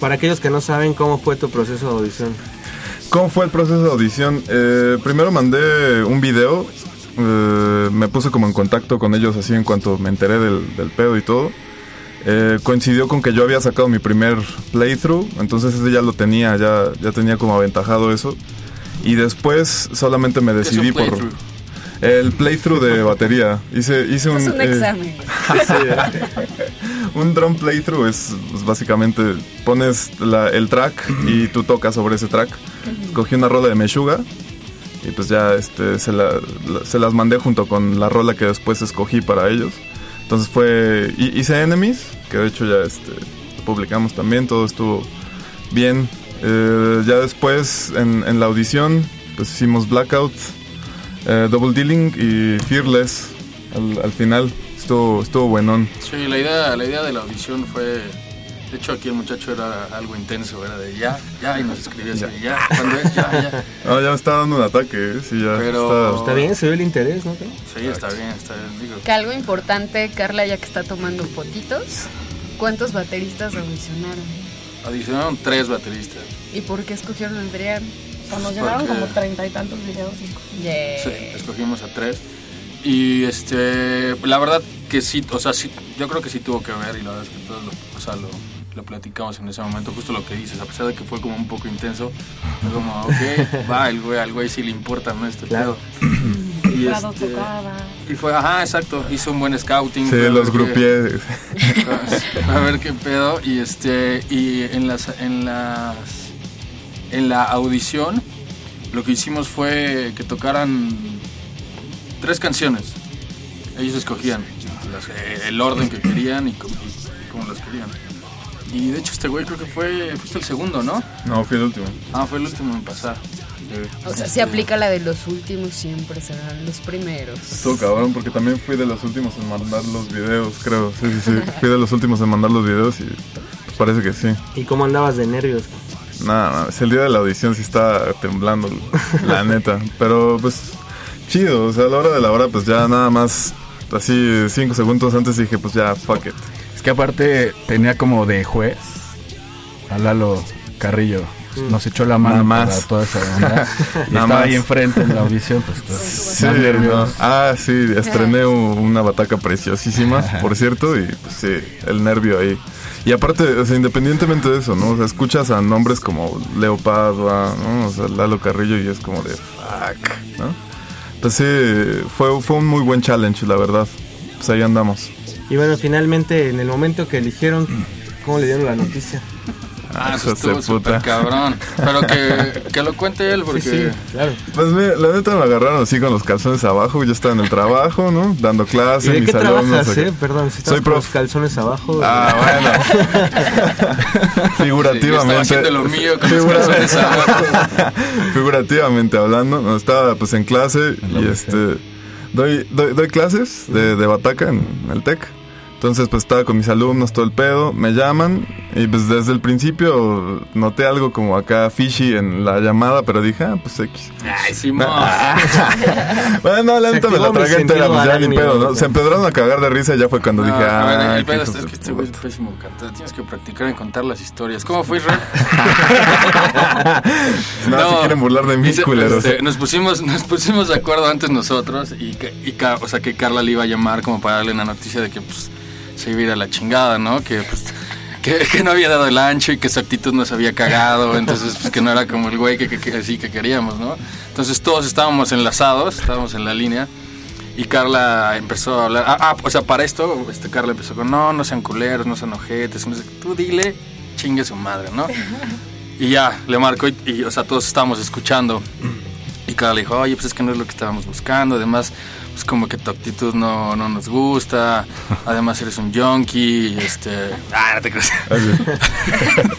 Para aquellos que no saben cómo fue tu proceso de audición. ¿Cómo fue el proceso de audición? Eh, primero mandé un video, eh, me puse como en contacto con ellos así en cuanto me enteré del, del pedo y todo. Eh, coincidió con que yo había sacado mi primer playthrough, entonces ese ya lo tenía, ya, ya tenía como aventajado eso. Y después solamente me ¿Qué es un decidí por... El playthrough de batería. Hice, hice un, Es un eh, examen. un drum playthrough es pues, básicamente pones la- el track y tú tocas sobre ese track. Cogí una rola de Meshuga y pues ya este, se, la- la- se las mandé junto con la rola que después escogí para ellos. Entonces fue. hi- Hice Enemies, que de hecho ya este, publicamos también, todo estuvo bien. Eh, ya después en, en la audición, pues hicimos Blackout, eh, Double Dealing y Fearless al, al final. Estuvo, estuvo buenón. Sí, la idea, la idea de la audición fue. De hecho, aquí el muchacho era algo intenso, era de ya, ya, y nos escribía así, ya, cuando es ya, ya. No, ya me está dando un ataque, ¿eh? sí, ya. Pero- Está bien, se ve el interés, ¿no? Sí, está bien, está bien, digo. Que algo importante, Carla, ya que está tomando fotitos, ¿cuántos bateristas audicionaron? Adicionaron tres bateristas. ¿Y por qué escogieron a Adrián? O sea, nos llenaron Porque- como treinta y tantos videos. y. Yeah. Sí, escogimos a tres. Y este, la verdad que sí, o sea, sí, yo creo que sí tuvo que ver y la verdad es que todos lo, o sea, lo, lo platicamos en ese momento, justo lo que dices, a pesar de que fue como un poco intenso, fue como, ok, va, el güey, al güey sí le importa, ¿no? Este Claro. Y este, y fue, ajá, exacto, hizo un buen scouting. Sí, los grupié. a ver qué pedo y este y en las en las en la audición lo que hicimos fue que tocaran tres canciones ellos escogían las- el orden que querían y cómo, y cómo las querían y de hecho este güey creo que fue fuiste el segundo no No, fui el último. ah fue el último en pasar O sea, se aplica la de los últimos siempre serán los primeros. Estuvo cabrón porque también fui de los últimos en mandar los videos, creo. Sí, sí, sí. Fui de los últimos en mandar los videos y pues, parece que sí. ¿Y cómo andabas de nervios? Nada, no, es el día de la audición sí está temblando, la neta. Pero pues chido, o sea, a la hora de la hora pues ya nada más así cinco segundos antes dije pues ya, fuck it. Que aparte tenía como de juez a Lalo Carrillo. Nos echó la mano Nada más. para toda esa onda. Y Nada estaba más. ahí enfrente en la audición, pues, pues Sí, no. Ah, sí, estrené un- una bataca preciosísima, por cierto, y pues sí, el nervio ahí. Y aparte, o sea, independientemente de eso, ¿no? O sea, escuchas a nombres como Leo Padua, ¿no? O sea, Lalo Carrillo y es como de fuck, ¿no? Pues sí, fue, fue un muy buen challenge, la verdad. Pues ahí andamos. Y bueno, finalmente, en el momento que eligieron, ¿cómo le dieron la noticia? ah eso estuvo súper puta. cabrón pero que, que lo cuente él porque Sí, sí, claro. Pues mira, la neta me agarraron así con los calzones abajo, yo estaba en el trabajo, ¿no? Dando ¿Y clase, de mis qué alumnos. trabajas, eh? Perdón, si Soy estás con prof. los calzones abajo. Ah, bueno. Figurativamente. Sí, lo mío con los calzones abajo. Figurativamente hablando, no, estaba pues en clase la y este doy, doy, doy clases de, de bataca en el TEC. Entonces pues estaba con mis alumnos todo el pedo, me llaman y pues desde el principio noté algo como acá fishy en la llamada, pero dije, ah, pues X. ay Simón Bueno, no, la neta me la tragué entera, pues ya ni pedo, ¿no? Se empedraron a cagar de risa y ya fue cuando No, dije, ah, el qué pedo es que este güey es puta". pésimo cantante. Tienes que practicar en contar las historias. ¿Cómo fue, Israel? No, se quieren burlar de mí, dice, culeros. este, nos pusimos nos pusimos de acuerdo antes nosotros y, y o sea que Carla le iba a llamar como para darle una noticia de que pues se iba a ir a la chingada, ¿no? Que pues que, que no había dado el ancho y que su actitud nos había cagado, entonces pues que no era como el güey que, que, que- así que queríamos, ¿no? Entonces todos estábamos enlazados, estábamos en la línea y Carla empezó a hablar, ah, ah, o sea, para esto, este, Carla empezó con, no, no sean culeros, no sean ojetes, no sé, tú dile, chingue su madre, ¿no? Y ya, le marcó y, y, o sea, todos estábamos escuchando. Y Carla dijo, oye, pues es que no es lo que estábamos buscando. Además, pues como que tu actitud no, no nos gusta. Además, eres un junkie. Este... Ah, no te creas.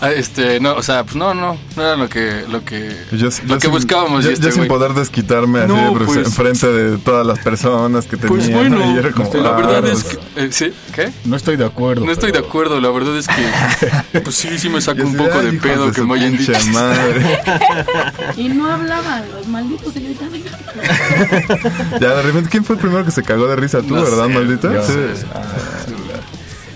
Ah, este, no, o sea, pues no, no, no era lo que, lo que, Yo, lo yo que sin- buscábamos. Yo, este yo sin poder desquitarme así No, de- pues- enfrente de todas las personas que tenían. Pues Y era como, la ah, verdad pues, es que... eh, ¿Sí? ¿Qué? No estoy de acuerdo. No estoy de acuerdo, la verdad es que pues sí, sí me saco yo un así, poco "Ay, de pedo de que me hayan dicho. pinche madre. Y no hablaban, los malditos señoritas. ya, de repente, ¿quién fue el primero que se cagó de risa? Tú, No ¿verdad, sé, maldita? Sí.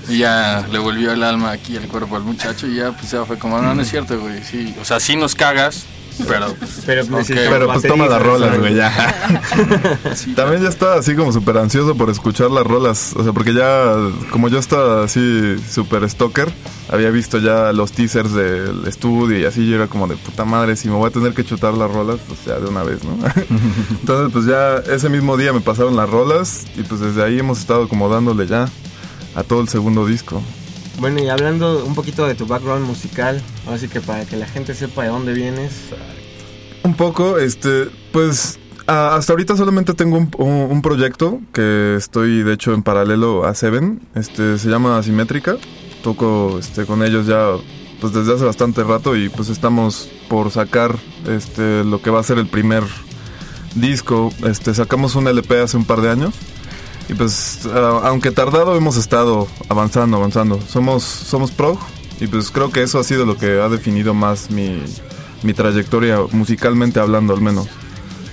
Y ya le volvió el alma aquí al cuerpo al muchacho y ya pues ya fue como, no, no es cierto, güey, sí, o sea, sí nos cagas, pero pues, Pero ok. necesitamos Pero pues toma las rolas, güey, ya. Sí, También ya estaba así como súper ansioso por escuchar las rolas. O sea, porque ya, como yo estaba así súper stalker, había visto ya los teasers del estudio y así yo era como de puta madre, si me voy a tener que chutar las rolas, pues ya de una vez, ¿no? Entonces, pues ya ese mismo día me pasaron las rolas y pues desde ahí hemos estado como dándole ya a todo el segundo disco. Bueno, y hablando un poquito de tu background musical, así que para que la gente sepa de dónde vienes. Un poco, este, pues hasta ahorita solamente tengo un, un- un proyecto que estoy de hecho en paralelo a Seven, este, se llama Asimétrica, toco este, con ellos ya pues desde hace bastante rato y pues estamos por sacar este, lo que va a ser el primer disco, este, sacamos un LP hace un par de años. Y pues, ah, aunque tardado, hemos estado avanzando, avanzando. Somos, somos prog y pues creo que eso ha sido lo que ha definido más mi, mi trayectoria musicalmente hablando al menos.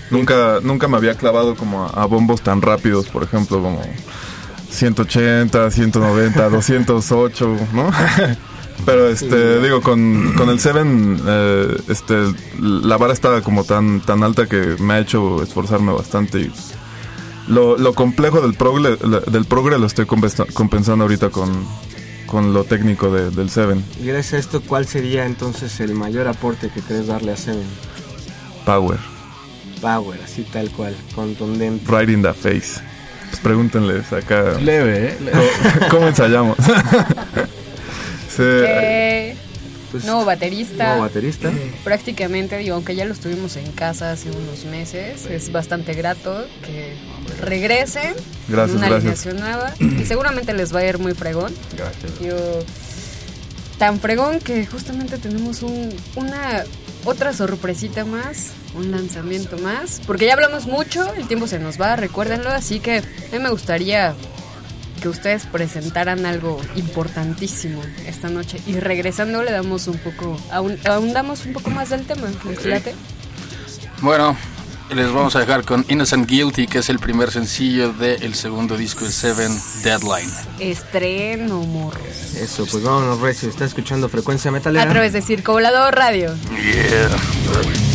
Nunca, nunca me había clavado como a, a bombos tan rápidos, por ejemplo, como 180, 190, 208, ¿no? Pero este, digo, con, con el Seven, eh, este, la vara estaba como tan, tan alta que me ha hecho esforzarme bastante y lo, lo complejo del progre, del progre lo estoy compensa- compensando ahorita con, con lo técnico de- del Seven. Y gracias a esto, ¿cuál sería entonces el mayor aporte que querés darle a Seven? Power. Power, así tal cual, contundente. Right in the face. Pues pregúntenles acá. Leve, ¿eh? Leve. ¿Cómo, cómo ensayamos? Sí, Que Pues, nuevo baterista. nuevo baterista. Prácticamente, digo, aunque ya lo estuvimos en casa hace unos meses, es bastante grato que regresen Gracias, una gracias. alineación nueva y seguramente les va a ir muy fregón. Gracias. Yo, tan fregón que justamente tenemos un, una otra sorpresita más, un lanzamiento más, porque ya hablamos mucho, el tiempo se nos va, recuérdenlo, así que a mí me gustaría que ustedes presentaran algo importantísimo esta noche y regresando le damos un poco, ahondamos un poco más del tema, ¿les late? Bueno, les vamos a dejar con Innocent Guilty, que es el primer sencillo del segundo disco de Seven, Deadline. Estreno, morros. Eso, pues vámonos, Recio. Está escuchando Frecuencia Metalera. A través de Circo Volador Radio. Yeah.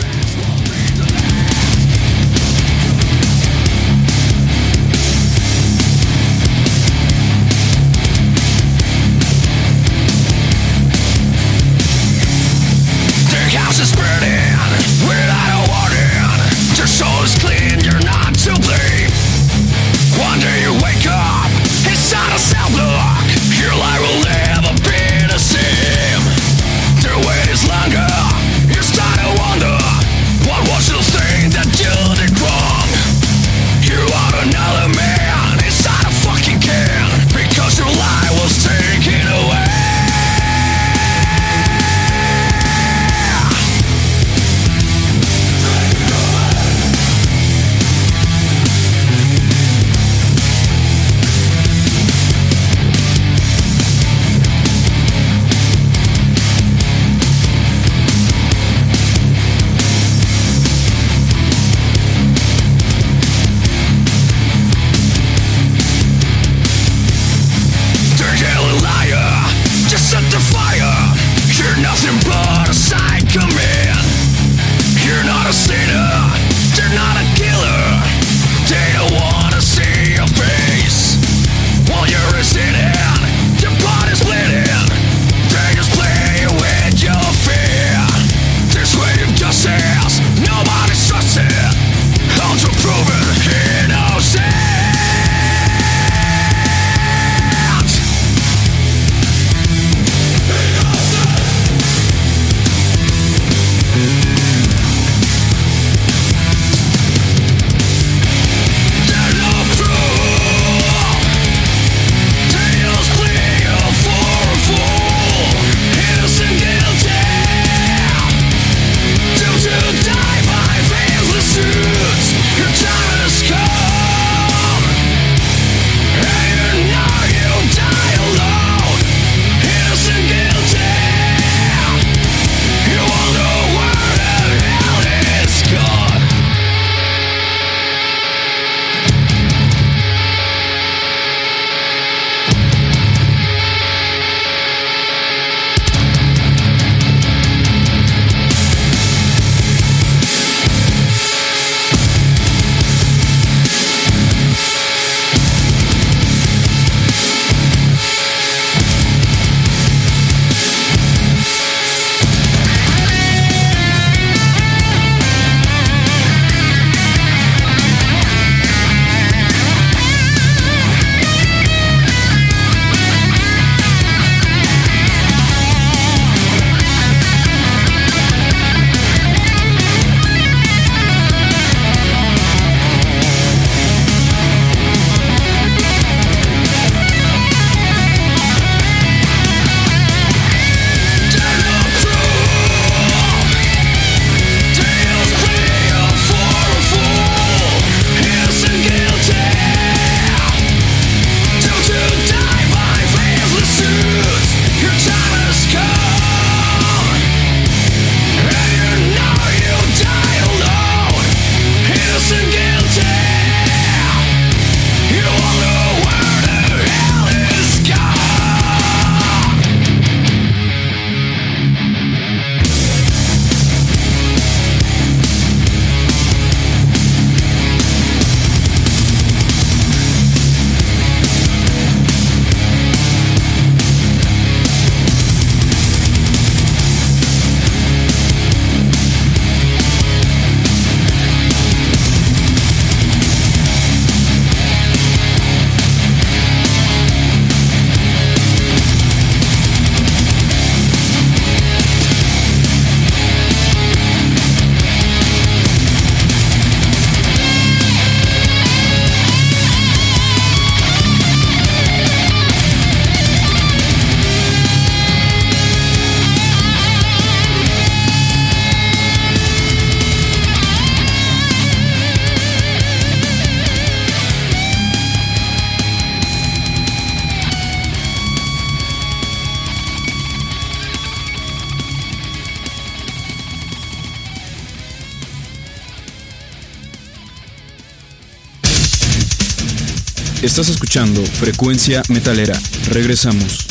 Estás escuchando Frecuencia Metalera. Regresamos.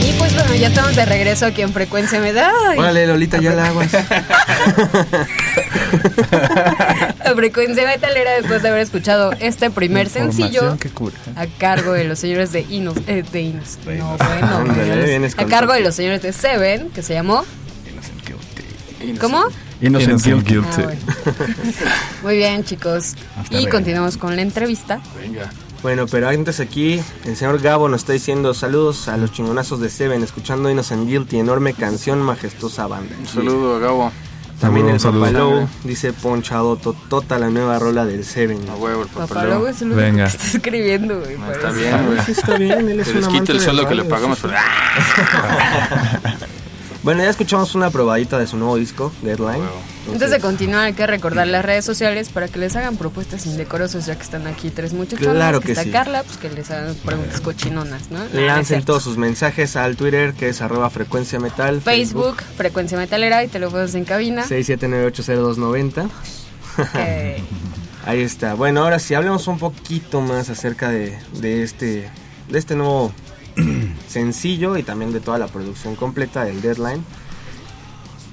Y pues bueno, ya estamos de regreso aquí en Frecuencia Metal. Órale, Lolita, ya la aguas. La Frecuencia Metalera después de haber escuchado este primer sencillo a cargo de los señores de Inos. eh, de Inos. No, bueno. A cargo de los señores de Seven, que se llamó. ¿Cómo? Innocent Innocent Guilty. Ah, Guilty. bueno. Muy bien, chicos. Hasta Y continuamos con la entrevista. Venga. Bueno, pero antes aquí, el señor Gabo nos está diciendo saludos a los chingonazos de Seven, escuchando Innocent Guilty, enorme canción, majestuosa banda. Un saludo a Gabo. También el saludos. dice Ponchado Totota, la nueva rola del Seven. A huevo, el es el único Venga. que está escribiendo, güey. No, está bien, güey. Sí, está bien, él es Se les quita el sueldo que le pagamos. sí, sí. pero- Bueno, ya escuchamos una probadita de su nuevo disco, Deadline. Antes de continuar, hay que recordar las redes sociales para que les hagan propuestas indecorosas, ya que están aquí tres muchachonas. Claro que está sí. Carla, pues que les hagan preguntas cochinonas, ¿no? Lancen todos sus mensajes al Twitter, que es arroba frecuencia metal. Facebook, Frecuencia Metalera y teléfonos en cabina. 67980290. que- Ahí está. Bueno, ahora sí, hablemos un poquito más acerca de, de este, de este nuevo sencillo y también de toda la producción completa del Deadline.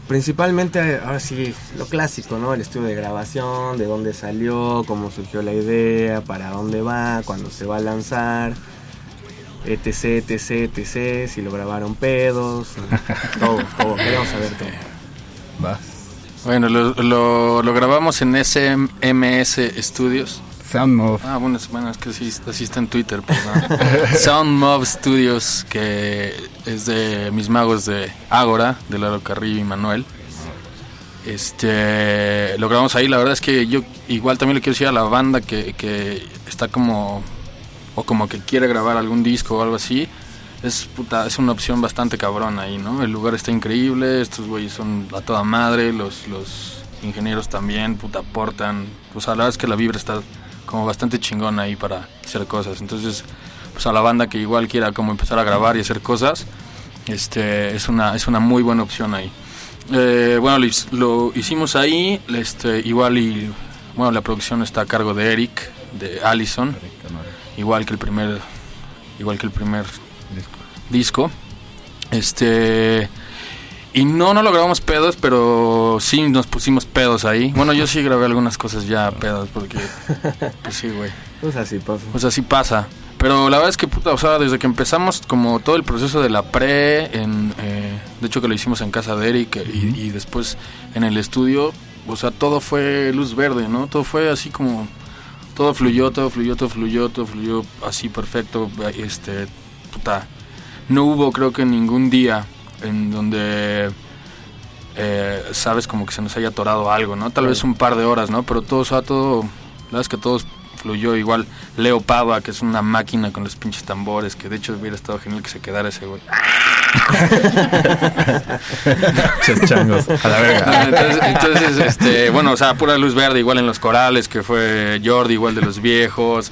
Principalmente, ahora sí, lo clásico, ¿no? El estudio de grabación, de dónde salió, cómo surgió la idea, para dónde va, cuándo se va a lanzar, etc, etc, etc, si lo grabaron pedos, todo, todo, queremos saber todo. Va. Bueno, lo, lo, lo grabamos en SMS Studios. Soundmove. Ah, bueno, bueno, es que sí, en Twitter, perdón. Soundmob Studios, que es de mis magos de Ágora, de Lalo Carrillo y Manuel. Este, lo grabamos ahí, la verdad es que yo igual también le quiero decir a la banda que, que está como, o como que quiere grabar algún disco o algo así, es, puta, es una opción bastante cabrón ahí, ¿no? El lugar está increíble, estos güeyes son a toda madre, los, los ingenieros también, puta, aportan. O sea, la verdad es que la vibra está como bastante chingona ahí para hacer cosas. Entonces, pues a la banda que igual quiera como empezar a grabar y hacer cosas, este, es una, es una muy buena opción ahí. Eh, bueno, lo hicimos ahí, este, igual y, bueno, la producción está a cargo de Eric, de Allison, igual que el primer, igual que el primer disco. Este y no no lo grabamos pedos, pero sí nos pusimos pedos ahí. Bueno, yo sí grabé algunas cosas ya pedos porque pues sí, güey. Pues así pasa. Pues así pasa. Pero la verdad es que, puta, o sea, desde que empezamos como todo el proceso de la pre, en, eh, de hecho que lo hicimos en casa de Eric eh, y, y después en el estudio, o sea, todo fue luz verde, ¿no? Todo fue así como, todo fluyó, todo fluyó, todo fluyó, todo fluyó así perfecto, este, puta, no hubo creo que ningún día en donde eh, sabes como que se nos haya atorado algo, ¿no? Tal vez un par de horas, ¿no? Pero todo, o sea, todo, la verdad es que todo fluyó igual. Leo Pava, que es una máquina con los pinches tambores, que de hecho hubiera estado genial que se quedara ese güey. Changos, a la verga. entonces, entonces, este, bueno, o sea, pura luz verde, igual en los corales, que fue Jordi, igual de los viejos.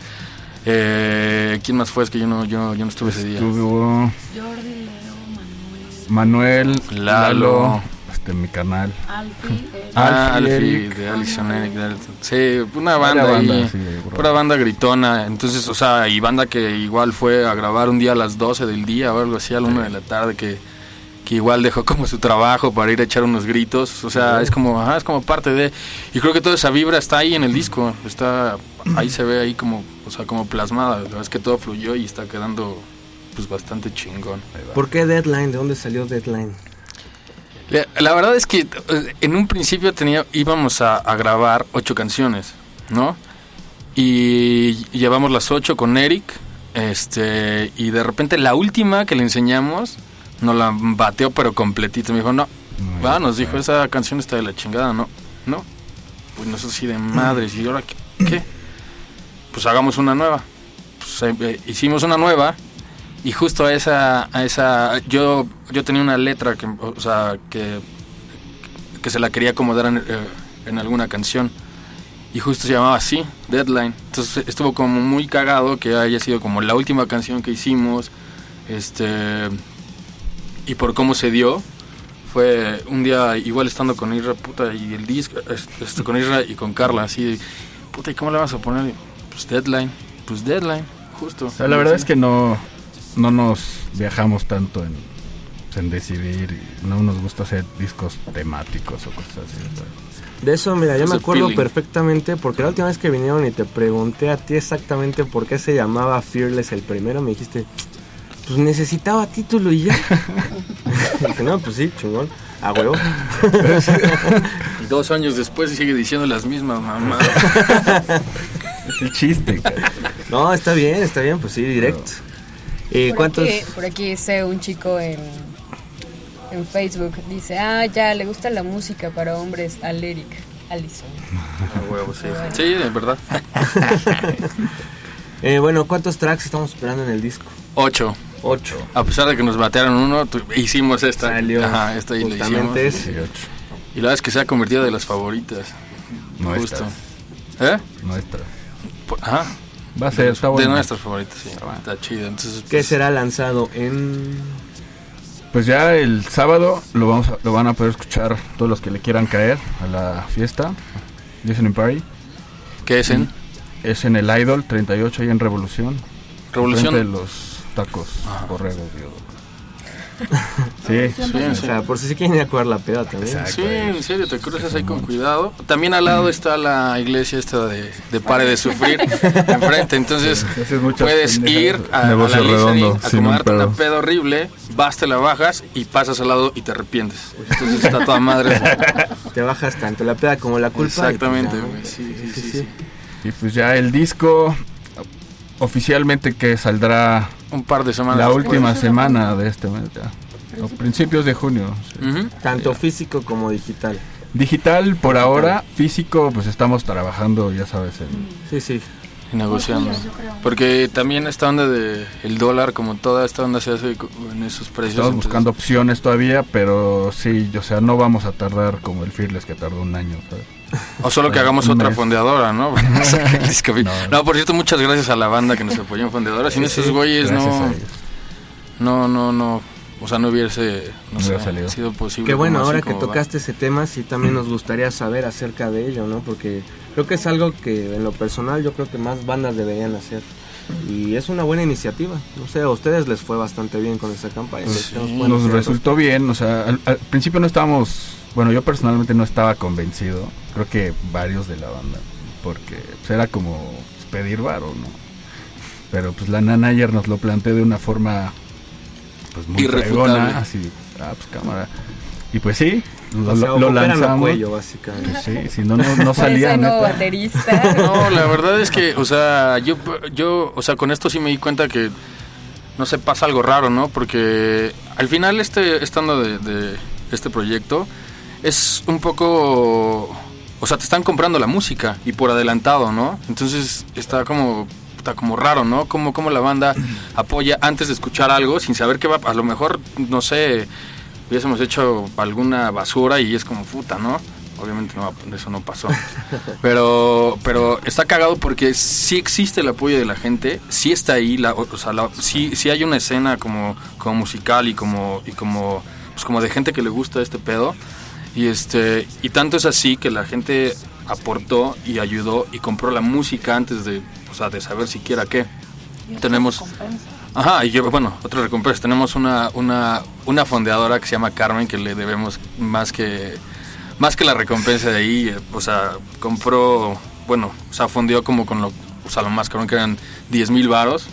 Eh, ¿Quién más fue? Es que yo no, yo, yo no estuve ese día. Estuvo Jordi, Leo, Manuel, Lalo. Lalo, este, mi canal. Alfie, eh, Ah, Alfie, de Alison Eric. de- Sí, una banda, ahí. sí, bro. pura banda gritona. Entonces, o sea, y banda que igual fue a grabar un día a las 12 del día o algo así, a la 1 de la tarde, que, que igual dejó como su trabajo para ir a echar unos gritos. O sea, es como, ajá, es como parte de. Y creo que toda esa vibra está ahí en el disco. Está, ahí se ve ahí como, o sea, como plasmada. La verdad es que todo fluyó y está quedando, pues, bastante chingón. ¿Por qué Deadline? ¿De dónde salió Deadline? La, la verdad es que eh, en un principio tenía, íbamos a, a grabar ocho canciones, ¿no? Y llevamos las ocho con Eric, este, y de repente la última que le enseñamos nos la bateó pero completito. Me dijo, no, va, nos dijo, esa canción está de la chingada, ¿no? No. Pues nosotros sí de madres, y ahora qué, ¿qué? Pues hagamos una nueva. Pues eh, eh, hicimos una nueva y justo a esa, a esa, yo, yo tenía una letra que, o sea, que, que se la quería acomodar en, eh, en alguna canción. Y justo se llamaba así, Deadline. Entonces estuvo como muy cagado que haya sido como la última canción que hicimos. Este. Y por cómo se dio, fue un día igual estando con Isra, puta, y el disco, es- este, con Isra y con Carla, así, de, puta, ¿y cómo le vas a poner? Pues deadline, pues deadline, justo. O sea, la verdad es que no, no nos viajamos tanto en, en decidir. No nos gusta hacer discos temáticos o cosas así. De eso, mira, yo me acuerdo feeling. perfectamente porque la última vez que vinieron y te pregunté a ti exactamente por qué se llamaba Fearless el primero, me dijiste, pues necesitaba título y ya. Dije, no, pues sí, chingón, a huevo. Y dos años después sigue diciendo las mismas mamás. Es el chiste. cara. No, está bien, está bien, pues sí, directo. ¿Y Por cuántos? aquí, por aquí sé un chico en, en Facebook. Dice, ah, ya, le gusta la música para hombres al Eric Allison. A huevo, sí. Sí, de verdad. Eh, bueno, ¿cuántos tracks estamos esperando en el disco? Ocho. Ocho. A pesar de que nos batearon uno, tu- hicimos esta. Salió Ajá, esta y la hicimos. ocho. Y la verdad es que se ha convertido de las favoritas. Nuestras. Justo. ¿Eh? Nuestra. Por- Ajá. Va a ser, está De bueno. nuestras favoritas, sí. Está chido. Entonces, ¿Qué pues, será lanzado en...? Pues ya el sábado lo vamos a- lo van a poder escuchar todos los que le quieran caer a la fiesta. Listening Party. ¿Qué es en? Es en el Idol 38 ahí en Revolución. Revolución. De los tacos borregos, Sí, Sí, O sea, por si se quieren ir a cuidar la peda también. Sí, en serio, te cruzas ahí con cuidado. También al lado está la iglesia esta de, de Pare de Sufrir, enfrente. Entonces puedes ir a, a la redondo, un acomodarte una pedo. peda horrible, vas, te la bajas y pasas al lado y te arrepientes. Entonces está toda madre. Te bajas tanto la peda como la culpa. y pues Exactamente, güey. Sí, sí, sí, sí. Y pues ya el disco oficialmente que saldrá Un par de semanas. la después. última semana de este mes, ya. A principios de junio. sí. Tanto físico como digital. Digital por ahora, físico pues estamos trabajando, ya sabes, en Sí, sí. Y negociando. Porque también esta onda de el dólar, como toda esta onda se hace en esos precios. Estamos entonces- buscando opciones todavía, pero sí, o sea, no vamos a tardar como el Fearless que tardó un año, ¿sabes? O solo que hagamos otra fondeadora, ¿no? No, no, por cierto, muchas gracias a la banda que nos apoyó en fondeadora. Sin esos güeyes no, no, no, no, o sea, no hubiese, no No sé, hubiera salido. sido posible. Qué bueno, ahora que va. tocaste ese tema, sí también nos gustaría saber acerca de ello, ¿no? Porque creo que es algo que en lo personal yo creo que más bandas deberían hacer. Y es una buena iniciativa. No sé, a ustedes les fue bastante bien con esa campaña. Sí, ¿Qué nos resultó bien, o sea, al, al principio no estábamos, bueno, yo personalmente no estaba convencido, creo que varios de la banda, porque pues, era como pedir varo, ¿no? Pero pues la Nana ayer nos lo planteó de una forma pues muy fregona, así, ah, pues cámara. Y pues sí, lo, O sea, lo- lo ocupan a lanzamos. cuello, básicamente. Pues sí, si no, no, no salía, nuevo neta. baterista. No, la verdad es que, o sea, yo, yo, o sea, con esto sí me di cuenta que, no sé, pasa algo raro, ¿no? Porque al final este, estando de, de este proyecto, es un poco, o sea, te están comprando la música y por adelantado, ¿no? Entonces está como, está como raro, ¿no? Como, como la banda apoya antes de escuchar algo sin saber qué va, a lo mejor, no sé, hubiésemos hecho alguna basura y es como puta, ¿no? Obviamente no, eso no pasó. Pero, pero está cagado porque sí existe el apoyo de la gente, sí está ahí, la, o, sea, la- sí, sí hay una escena como, como musical y como, y como, pues como de gente que le gusta este pedo. Y este, y tanto es así que la gente aportó y ayudó y compró la música antes de, o sea, de saber siquiera qué. Tenemos, Ajá, y yo, bueno, otra recompensa. Tenemos una, una, una fondeadora que se llama Carmen, que le debemos más que, más que la recompensa de ahí. O sea, compró, bueno, o sea, fondeó como con lo, o sea, lo más cabrón que eran 10 mil varos.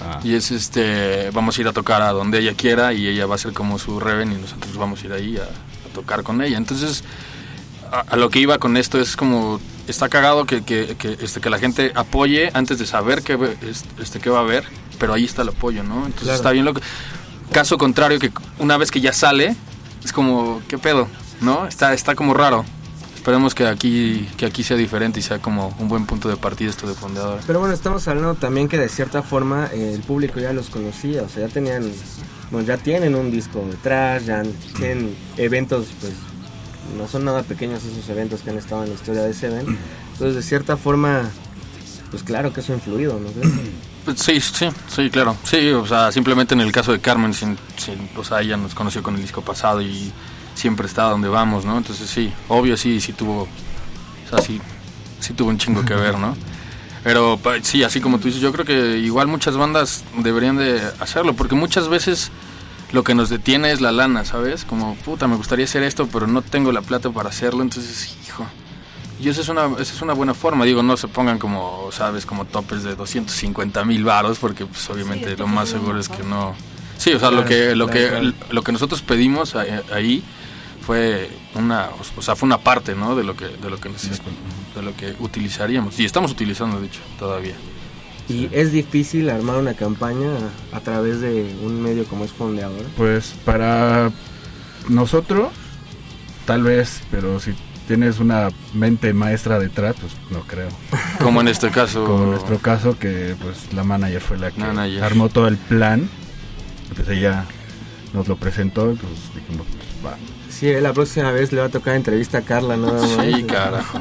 Ah. Y es este, vamos a ir a tocar a donde ella quiera y ella va a ser como su reven y nosotros vamos a ir ahí a, a tocar con ella. Entonces, a, a lo que iba con esto es como está cagado que, que, que, este, que la gente apoye antes de saber qué este, qué va a haber, pero ahí está el apoyo, ¿no? Entonces Claro. está bien lo que... Caso contrario, que una vez que ya sale, es como, ¿qué pedo? ¿No? Está, está como raro. Esperemos que aquí, que aquí sea diferente y sea como un buen punto de partida esto de fondeadora. Pero bueno, estamos hablando también que de cierta forma eh, el público ya los conocía, o sea, ya tenían, bueno, ya tienen un disco detrás, ya tienen eventos, pues no son nada pequeños esos eventos que han estado en la historia de Seven. Entonces, de cierta forma, pues claro que eso ha influido, ¿no crees? Pues Sí, sí, sí, claro. Sí, o sea, simplemente en el caso de Carmen, sin, sin- o sea, ella nos conoció con el disco pasado y siempre está donde vamos, ¿no? Entonces sí, obvio sí, sí tuvo, o sea, sí, sí tuvo un chingo que ver, ¿no? Pero sí, así como tú dices, yo creo que igual muchas bandas deberían de hacerlo, porque muchas veces lo que nos detiene es la lana, ¿sabes? Como, puta, me gustaría hacer esto, pero no tengo la plata para hacerlo, entonces, hijo. Y esa es una, esa es una buena forma, digo, no se pongan como, ¿sabes? Como topes de 250 mil varos, porque pues obviamente lo más seguro es que no... Sí, o sea, lo que, lo, claro, que, lo que nosotros pedimos a- ahí fue una, o sea, fue una parte, ¿no? De lo que, de lo que, de lo que utilizaríamos. Y estamos utilizando, de hecho, todavía. Y es difícil armar una campaña a través de un medio como es Fondeador. Pues para nosotros, tal vez, pero si tienes una mente maestra detrás, pues no creo. Como en este caso. Como en nuestro caso, que pues la manager fue la que Manager. armó todo el plan. Pues ella nos lo presentó y pues dijimos, pues va. Sí, la próxima vez le va a tocar entrevista a Carla, más. Sí, carajo.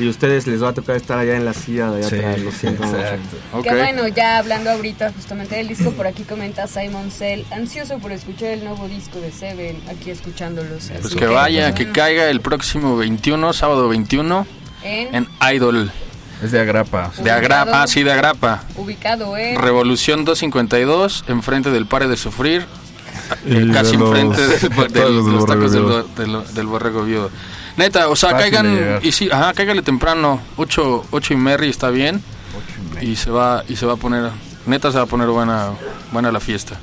Y a ustedes les va a tocar estar allá en la silla de allá Sí, atrás, lo siento mucho. exacto. Ok. Que bueno, ya hablando ahorita justamente del disco, por aquí comenta Simon Cell, ansioso por escuchar el nuevo disco de Seven, aquí escuchándolos. Pues que vaya, que caiga el próximo 21, sábado 21, en, en Idol. Es de Agrapa. De Agrapa, ah, sí, de Agrapa. ubicado en Revolución 252, enfrente del Pare de Sufrir, eh, casi de los enfrente del, del los borrego tacos del, borrego viudo. Neta, o sea, Fácil de caigan y sí, ajá, cáigale temprano, 8, ocho y Merry está bien y se va y se va a poner, neta se va a poner buena buena la fiesta.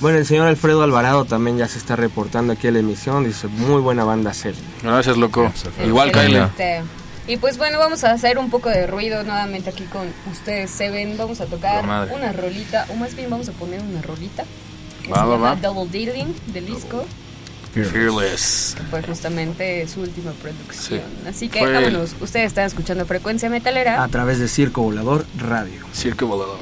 Bueno, el señor Alfredo Alvarado también ya se está reportando aquí a la emisión. Dice, muy buena banda Cell. Gracias, loco. Igual. Excelente. Y pues bueno, vamos a hacer un poco de ruido nuevamente aquí con ustedes, Seven. Vamos a tocar una rolita, o más bien vamos a poner una rolita. Que Va, se va, llama va. Double Dating del disco. Fearless. que Fue justamente su última producción. Sí. Así que Fue el- vámonos. Ustedes están escuchando Frecuencia Metalera. A través de Circo Volador Radio. Circo volador.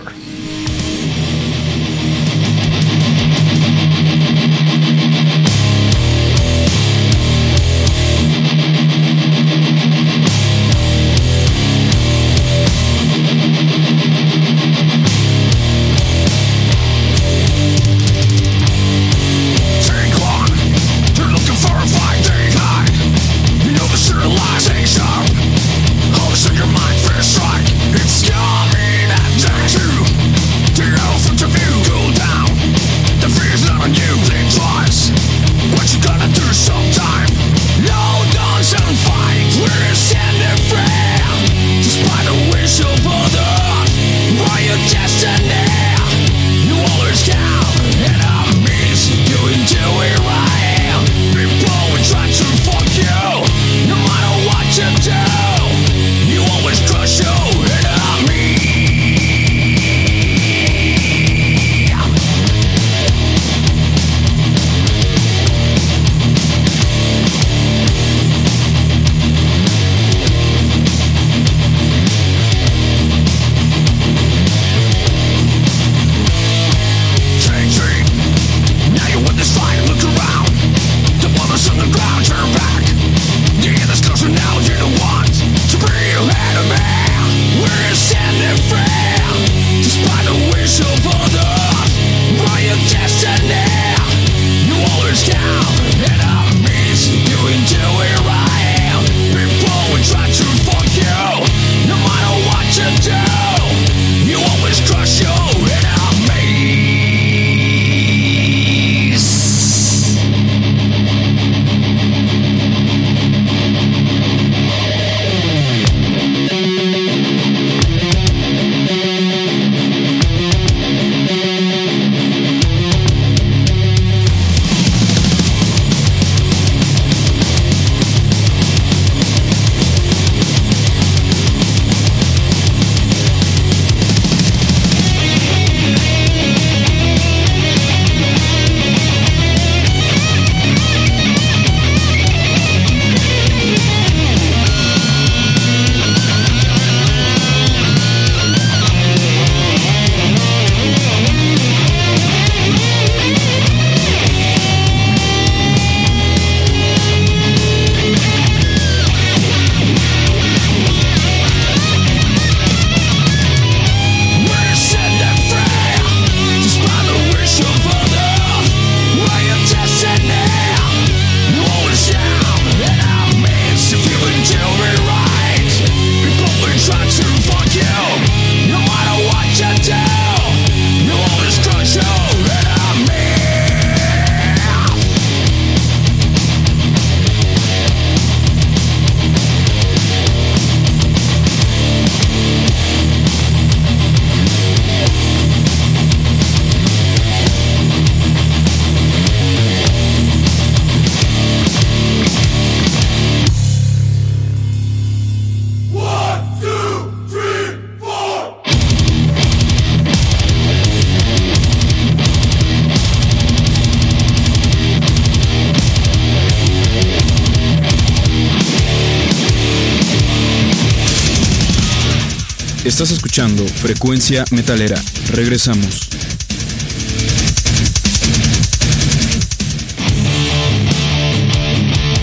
Estás escuchando Frecuencia Metalera. Regresamos.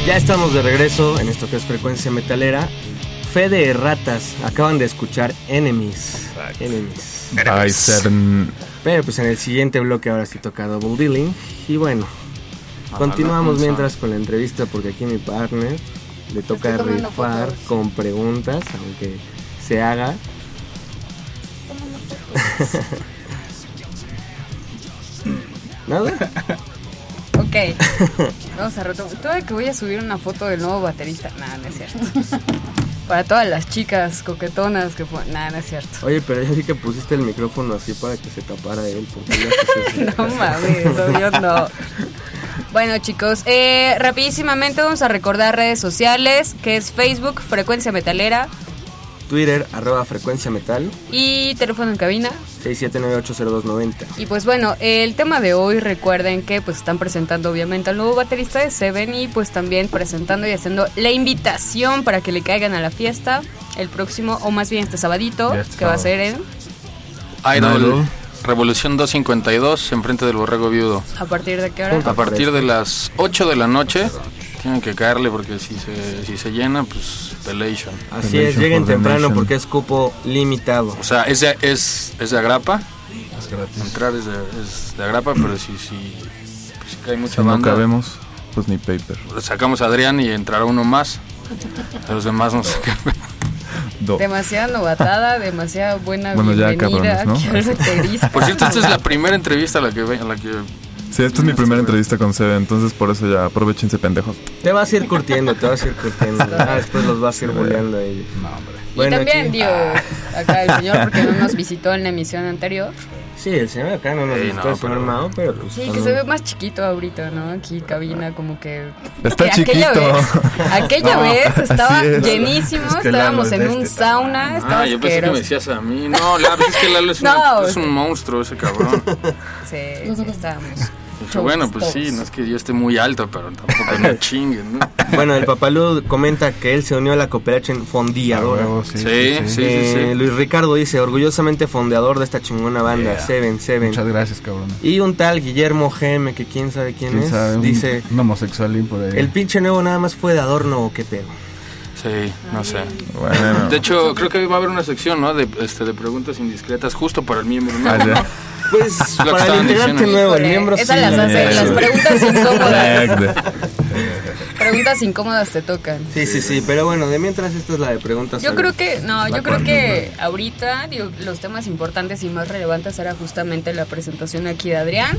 Ya estamos de regreso en esto que es Frecuencia Metalera. Fe de ratas, acaban de escuchar Enemies. Enemies. By Seven. Pero pues en el siguiente bloque ahora sí toca Double Dealing. Y bueno, continuamos mientras con la entrevista porque aquí mi partner le toca rifar fotos. con preguntas, aunque se haga. ¿Nada? Ok. Vamos a retomar. Todavía que voy a subir una foto del nuevo baterista. Nada, no es cierto. Para todas las chicas coquetonas que fue. Nada, no es cierto. Oye, pero ya vi que pusiste el micrófono así para que se tapara él. porque No mames, obvio no. Bueno chicos, eh, rapidísimamente vamos a recordar redes sociales, que es Facebook, Frecuencia Metalera, Twitter, arroba frecuencia metal, y teléfono en cabina. 67980290. Y pues bueno, el tema de hoy, recuerden que pues están presentando obviamente al nuevo baterista de Seven y pues también presentando y haciendo la invitación para que le caigan a la fiesta el próximo, o más bien este sabadito, este que va a ser en, Idol, Idol. Revolución 252, enfrente del Borrego Viudo. a partir de qué hora. A partir de las 8 de la noche, tienen que caerle porque si se, si se llena, pues Pelation. Así es, lleguen temprano nation. porque es cupo limitado. O sea, es de, es, es de agrapa, Es gratis. entrar es de, es de agrapa, pero si, si, pues, si cae mucha Si no cabemos, pues ni paper. sacamos a Adrián y entrará uno más. Los demás no sé. Do. Demasiada novatada, demasiada buena Bueno, ya, bienvenida cabrones, ¿no? aquí al baterista. Por cierto, esta es la primera entrevista a la que, ve- a la que Sí, esta es mi primera entrevista con Sebe, entonces por eso ya aprovechense pendejos. Te vas a ir curtiendo, te vas a ir curtiendo. Ah, después los vas a ir boleando a ellos. No, hombre. Y Bueno, también, aquí- digo, acá el señor, porque no nos visitó en la emisión anterior. Sí, el señor acá no nos Sí, gustó no, el señor pero- Mao, pero pues. Sí, que se ve más chiquito ahorita, ¿no? Aquí cabina como que... Está que aquella chiquito. Vez, aquella No, vez estaba es. llenísimo, Es que estábamos en de un este sauna, estaba Ah, yo pensé que me decías a mí. No, la es que Lalo es, No, una- es un monstruo ese cabrón. Sí, sí, estábamos. Dije, bueno, pues sí, no es que yo esté muy alto, pero tampoco no chinguen, ¿no? Bueno, el papalud comenta que él se unió a la cooperación fondeadora. huevo, sí, Sí, sí. Eh, Luis Ricardo dice, orgullosamente fondeador de esta chingona banda, Yeah. Seven, Seven. Muchas gracias, cabrón. Y un tal Guillermo GM, que quién sabe quién, ¿Quién es, sabe? Un- dice, Un homosexualín por ahí. el pinche nuevo nada más fue de adorno o qué pedo. Sí, no sé. Bueno. De hecho, creo que va a haber una sección, ¿no? De, este, de preguntas indiscretas justo para el miembro. ¿no? Pues lo que para el integrante nuevo, el miembro esas sí. las hace, las preguntas incómodas. Preguntas incómodas te tocan. Sí, sí, sí, pero bueno, de mientras esta es la de preguntas. Yo creo que, no, yo creo que ahorita digo, los temas importantes y más relevantes era justamente la presentación aquí de Adrián.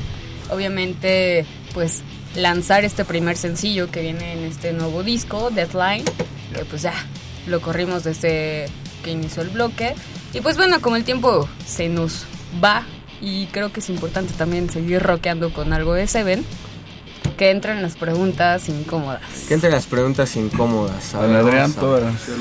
Obviamente, pues lanzar este primer sencillo que viene en este nuevo disco, Deadline, que pues ya lo corrimos desde que inició el bloque. Y pues bueno, como el tiempo se nos va y creo que es importante también seguir rockeando con algo de Seven, que entren las preguntas incómodas. Que entre las preguntas incómodas. A ver, Adrián, todas. Pues,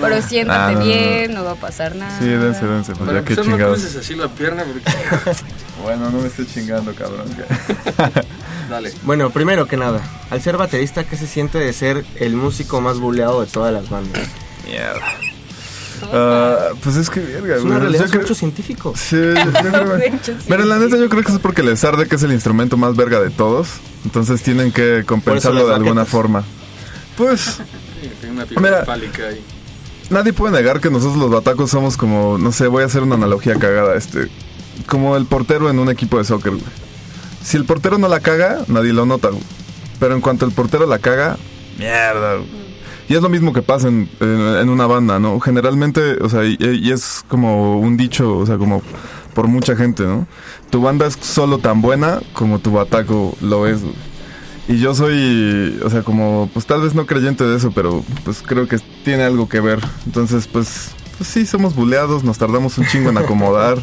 Pero siéntate Ah, no, no, no. bien, no va a pasar nada. Sí, dense, dense, pues ya que no chingados. cruces así la pierna porque... Bueno, no me esté chingando, cabrón. Dale. Bueno, primero que nada, al ser baterista, ¿qué se siente de ser el músico más buleado de todas las bandas? Mierda. Ah, pues es que, verga, Es una güey. realidad, creo- científico. Sí. Pero la neta yo creo que es porque les arde que es el instrumento más verga de todos. Entonces tienen que compensarlo de alguna forma. Pues Sí, Tengo una fibra Mira. ahí. nadie puede negar que nosotros los batacos somos como, no sé, voy a hacer una analogía cagada, este, como el portero en un equipo de soccer, güey. Si el portero no la caga, nadie lo nota, güey. Pero en cuanto el portero la caga, mierda, güey. Y es lo mismo que pasa en, en- en una banda, ¿no? Generalmente, o sea, y, y es como un dicho, o sea, como por mucha gente, ¿no? Tu banda es solo tan buena como tu bataco lo es, güey. Y yo soy, o sea, como, pues tal vez no creyente de eso, pero pues creo que tiene algo que ver. Entonces, pues, pues sí, somos buleados, nos tardamos un chingo en acomodar,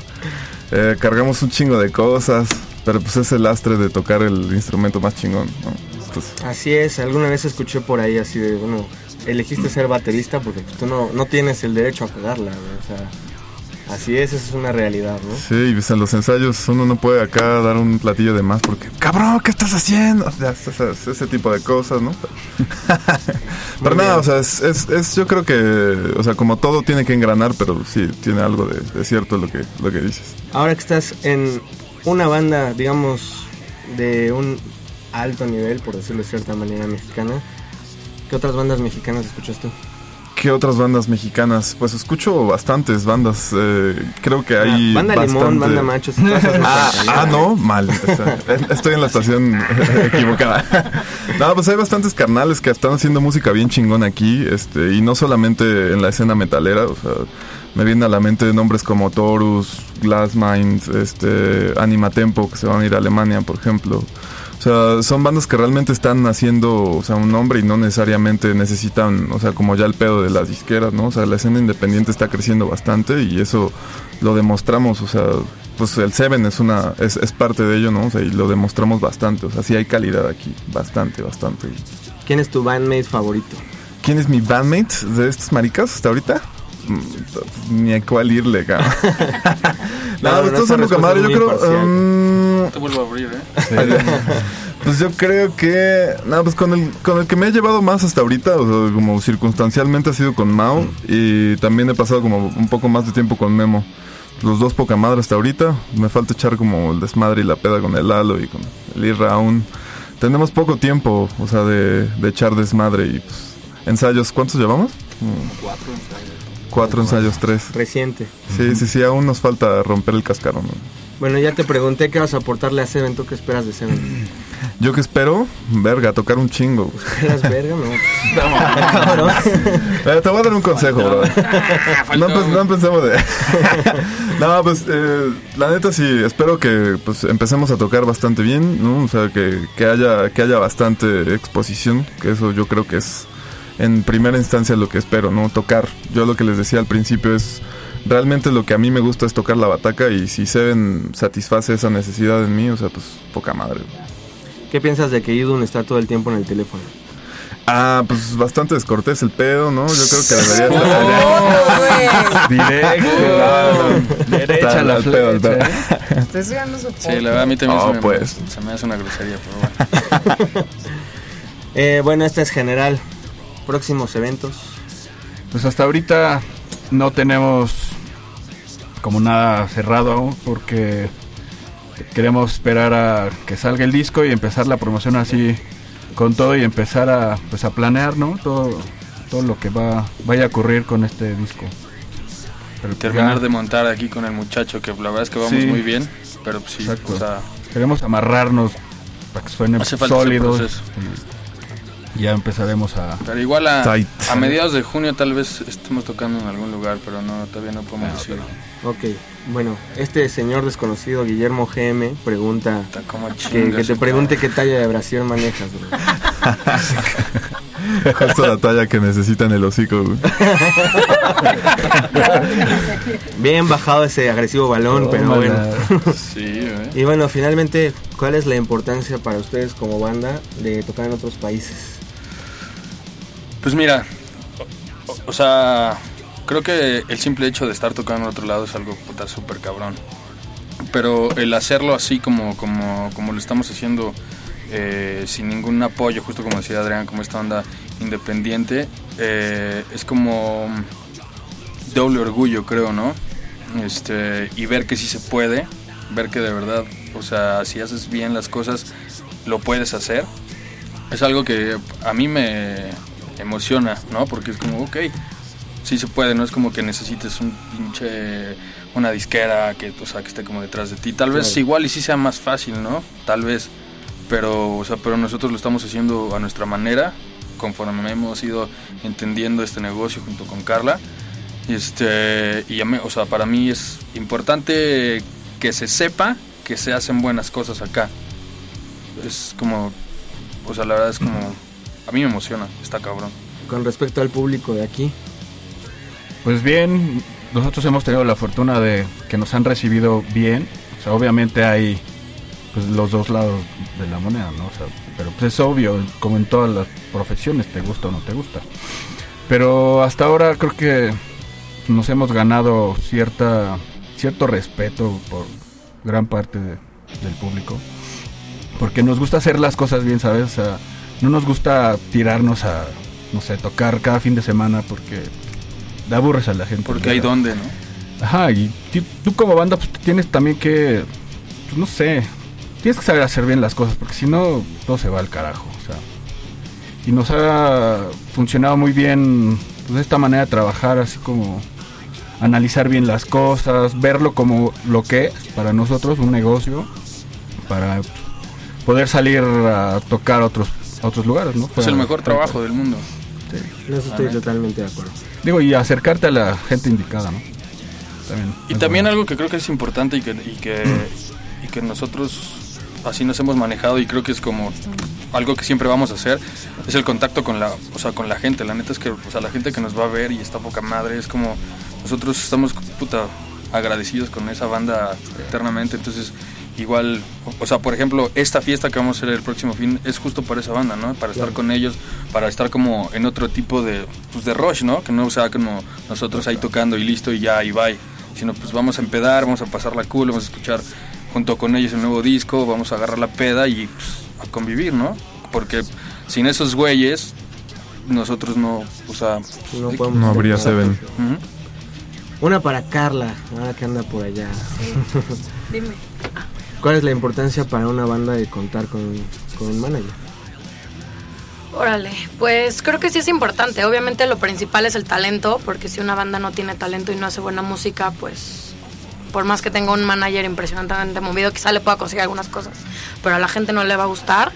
eh, cargamos un chingo de cosas, pero pues es el lastre de tocar el instrumento más chingón, ¿no? Pues, Así es, alguna vez escuché por ahí así de, bueno, elegiste ser baterista porque pues, tú no, no tienes el derecho a cagarla, güey, o sea, así es, esa es una realidad, ¿no? sí, pues en los ensayos uno no puede acá dar un platillo de más porque, cabrón, ¿qué estás haciendo? Ese, ese tipo de cosas, ¿no? Pero nada, o sea, es, es, es- yo creo que, o sea, como todo tiene que engranar, pero sí, tiene algo de, de cierto lo que, lo que dices. Ahora que estás en una banda, digamos, de un alto nivel, por decirlo de cierta manera, mexicana, ¿qué otras bandas mexicanas escuchas tú? ¿Qué otras bandas mexicanas? Pues escucho bastantes bandas. eh, creo que hay. Ah, banda bastante... Limón, Banda Machos. Ah, ah, no, mal. estoy en la estación equivocada. No, pues hay bastantes carnales que están haciendo música bien chingón aquí, este, y no solamente en la escena metalera, o sea, me vienen a la mente nombres como Taurus, Glassmind, este, Anima Tempo, que se van a ir a Alemania, por ejemplo. Sea, son bandas que realmente están haciendo, o sea, un nombre y no necesariamente necesitan, o sea, como ya el pedo de las disqueras, ¿no? O sea, la escena independiente está creciendo bastante y eso lo demostramos, o sea, pues el Seven es una, es, es parte de ello, ¿no? O sea, y lo demostramos bastante, o sea, sí hay calidad aquí, bastante, bastante. ¿Quién es tu bandmate favorito? ¿Quién es mi bandmate de estos maricas hasta ahorita? Mm, Ni a cuál irle, cabrón. No, no, no, estos esa son respuesta madre, es yo creo. mm, Te vuelvo a abrir, ¿eh? pues yo creo que. No, pues con el, con el que me he llevado más hasta ahorita, o sea, como circunstancialmente ha sido con Mao. Y también he pasado como un poco más de tiempo con Memo. Los dos poca madre hasta ahorita. Me falta echar como el desmadre y la peda con el Lalo y con el Irra aún. Tenemos poco tiempo, o sea, de, de echar desmadre y pues. Ensayos, ¿cuántos llevamos? Cuatro ensayos. Cuatro ensayos, tres. Reciente. Sí, sí, sí, aún nos falta romper el cascarón. ¿no? Bueno, ya te pregunté qué vas a aportarle a Seven. ¿Tú qué esperas de Seven? Yo que espero, verga, tocar un chingo. ¿Esperas verga? No. Eh, te voy a dar un consejo, bro. No, pues, no empecemos de. no, pues, eh, la neta sí, espero que pues empecemos a tocar bastante bien, ¿no? O sea, que, que haya, que haya bastante exposición, que eso yo creo que es en primera instancia lo que espero, ¿no? Tocar. Yo lo que les decía al principio es. Realmente lo que a mí me gusta es tocar la bataca y si Seven satisface esa necesidad en mí, o sea, pues poca madre. ¿Qué piensas de que Idun está todo el tiempo en el teléfono? Ah, pues bastante descortés el pedo, ¿no? Yo creo que debería Directo. Derecha la flecha. Estoy su Sí, la verdad a mí también Oh, se, me, pues. se me hace una grosería, pero bueno. Eh, bueno, este es general. Próximos eventos. Pues hasta ahorita no tenemos como nada cerrado aún porque queremos esperar a que salga el disco y empezar la promoción así con todo y empezar a pues a planear, ¿no? Todo todo lo que va vaya a ocurrir con este disco. Pero Terminar ya de montar aquí con el muchacho, que la verdad es que vamos Sí. muy bien, pero pues sí, Exacto. o sea, queremos amarrarnos para que suenen Hace ya empezaremos a pero igual a, Tight. a mediados de junio tal vez estemos tocando en algún lugar, pero no, todavía no podemos decirlo. Ok, bueno, este señor desconocido, Guillermo GM, pregunta Está como que, que te ¿no? pregunte qué talla de brasier manejas, bro. Justo la talla que necesitan el hocico, güey. Bien bajado ese agresivo balón, pero bueno. Sí, ¿eh? Y bueno, finalmente, ¿cuál es la importancia para ustedes como banda de tocar en otros países? Pues mira, o, sea, creo que el simple hecho de estar tocando en otro lado es algo puta súper cabrón. Pero el hacerlo así como, como, como lo estamos haciendo, eh, sin ningún apoyo, justo como decía Adrián, como esta onda independiente, eh, es como doble orgullo, creo, ¿no? Este, y ver que sí se puede, ver que de verdad, o sea, si haces bien las cosas, lo puedes hacer. Es algo que a mí me emociona, ¿no? Porque es como, ok, sí se puede, no es como que necesites un pinche, una disquera que, o sea, que esté como detrás de ti. Tal vez Claro. igual y sí sea más fácil, ¿no? Tal vez. Pero, o sea, pero nosotros lo estamos haciendo a nuestra manera, conforme hemos ido entendiendo este negocio junto con Carla. Este, y o sea, para mí es importante que se sepa que se hacen buenas cosas acá. Es como, o sea, la verdad es como, a mí me emociona, está cabrón. Con respecto al público de aquí, Pues bien, nosotros hemos tenido la fortuna de que nos han recibido bien. O sea, obviamente hay pues los dos lados de la moneda, ¿no? O sea, pero pues es obvio, como en todas las profesiones, te gusta o no te gusta. Pero hasta ahora creo que nos hemos ganado cierta cierto respeto por gran parte de- del público. Porque nos gusta hacer las cosas bien, ¿sabes? O sea, no nos gusta tirarnos a no sé, tocar cada fin de semana porque le aburres a la gente. Porque hay dónde, ¿no? Ajá, y tú como banda pues tienes también que, pues, no sé, tienes que saber hacer bien las cosas porque si no, todo se va al carajo. O sea, y nos ha funcionado muy bien pues, esta manera de trabajar, así como analizar bien las cosas, verlo como lo que es para nosotros, un negocio, para poder salir a tocar otros, a otros lugares, ¿no? Es Fuera- el mejor trabajo del mundo. En eso estoy totalmente de acuerdo. Digo, y acercarte a la gente indicada, ¿no? También. Y también bueno. algo que creo que es importante y que, y que, y que nosotros así nos hemos manejado y creo que es como algo que siempre vamos a hacer es el contacto con la o sea con la gente la neta es que o sea la gente que nos va a ver y está poca madre es como nosotros estamos puta agradecidos con esa banda eternamente entonces igual o- sea por ejemplo esta fiesta que vamos a hacer el próximo fin es justo para esa banda no para estar con ellos para estar como en otro tipo de pues de rush no que no sea como nosotros ahí tocando y listo y ya y bye sino pues vamos a empedar vamos a pasar la cool vamos a escuchar junto con ellos el nuevo disco vamos a agarrar la peda y pues, a convivir no porque sin esos güeyes nosotros no o sea No, pues, podemos No habría. Seven. ujú. Una para Carla, ahora que anda por allá. Dime. ¿Cuál es la importancia para una banda de contar con, con un manager? Órale, pues creo que sí es importante. Obviamente lo principal es el talento, porque si una banda no tiene talento y no hace buena música, pues por más que tenga un manager impresionantemente movido, quizá le pueda conseguir algunas cosas, pero a la gente no le va a gustar.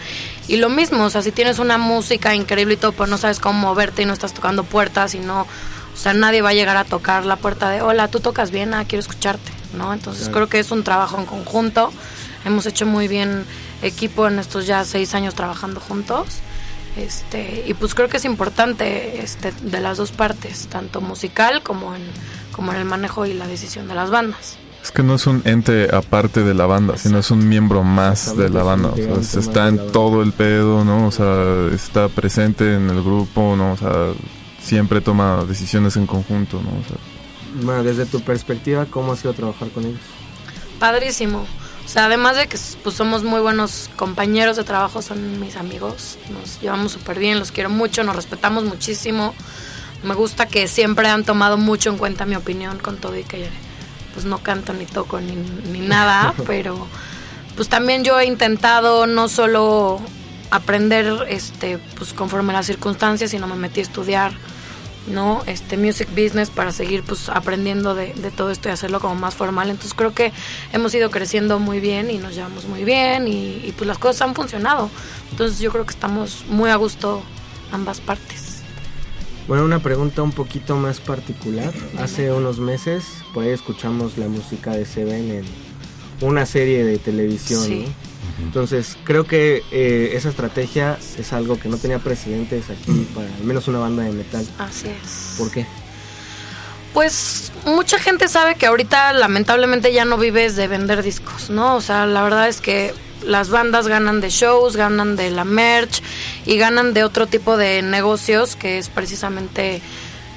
Y lo mismo, o sea, si tienes una música increíble y todo, pero no sabes cómo moverte y no estás tocando puertas y no, o sea, nadie va a llegar a tocar la puerta de, hola, tú tocas bien, ah, quiero escucharte, ¿no? Entonces Claro. creo que es un trabajo en conjunto. Hemos hecho muy bien equipo en estos ya seis años trabajando juntos. Este, y pues creo que es importante este, de las dos partes, tanto musical como en, como en el manejo y la decisión de las bandas. Es que no es un ente aparte de la banda, sino es un miembro más de la banda. O sea, se está en todo el pedo, ¿no? O sea, está presente en el grupo, ¿no? O sea, siempre toma decisiones en conjunto, ¿no? O sea, Bueno, desde tu perspectiva, ¿cómo ha sido trabajar con ellos? Padrísimo. O sea, además de que pues, somos muy buenos compañeros de trabajo, son mis amigos. Nos llevamos súper bien, los quiero mucho, nos respetamos muchísimo. Me gusta que siempre han tomado mucho en cuenta mi opinión con todo y que pues no canto ni toco ni, ni nada, pero pues también yo he intentado no solo aprender este pues conforme a las circunstancias, sino me metí a estudiar ¿no? Este music business para seguir pues aprendiendo de, de todo esto y hacerlo como más formal. Entonces creo que hemos ido creciendo muy bien y nos llevamos muy bien y, y, pues las cosas han funcionado. Entonces yo creo que estamos muy a gusto ambas partes. Bueno, una pregunta un poquito más particular. Hace unos meses, por ahí escuchamos la música de Seven en una serie de televisión. Sí. ¿no? Entonces, creo que eh, esa estrategia es algo que no tenía precedentes aquí para al menos una banda de metal. Así es. ¿Por qué? Pues mucha gente sabe que ahorita lamentablemente ya no vives de vender discos, ¿no? O sea, la verdad es que las bandas ganan de shows, ganan de la merch y ganan de otro tipo de negocios que es precisamente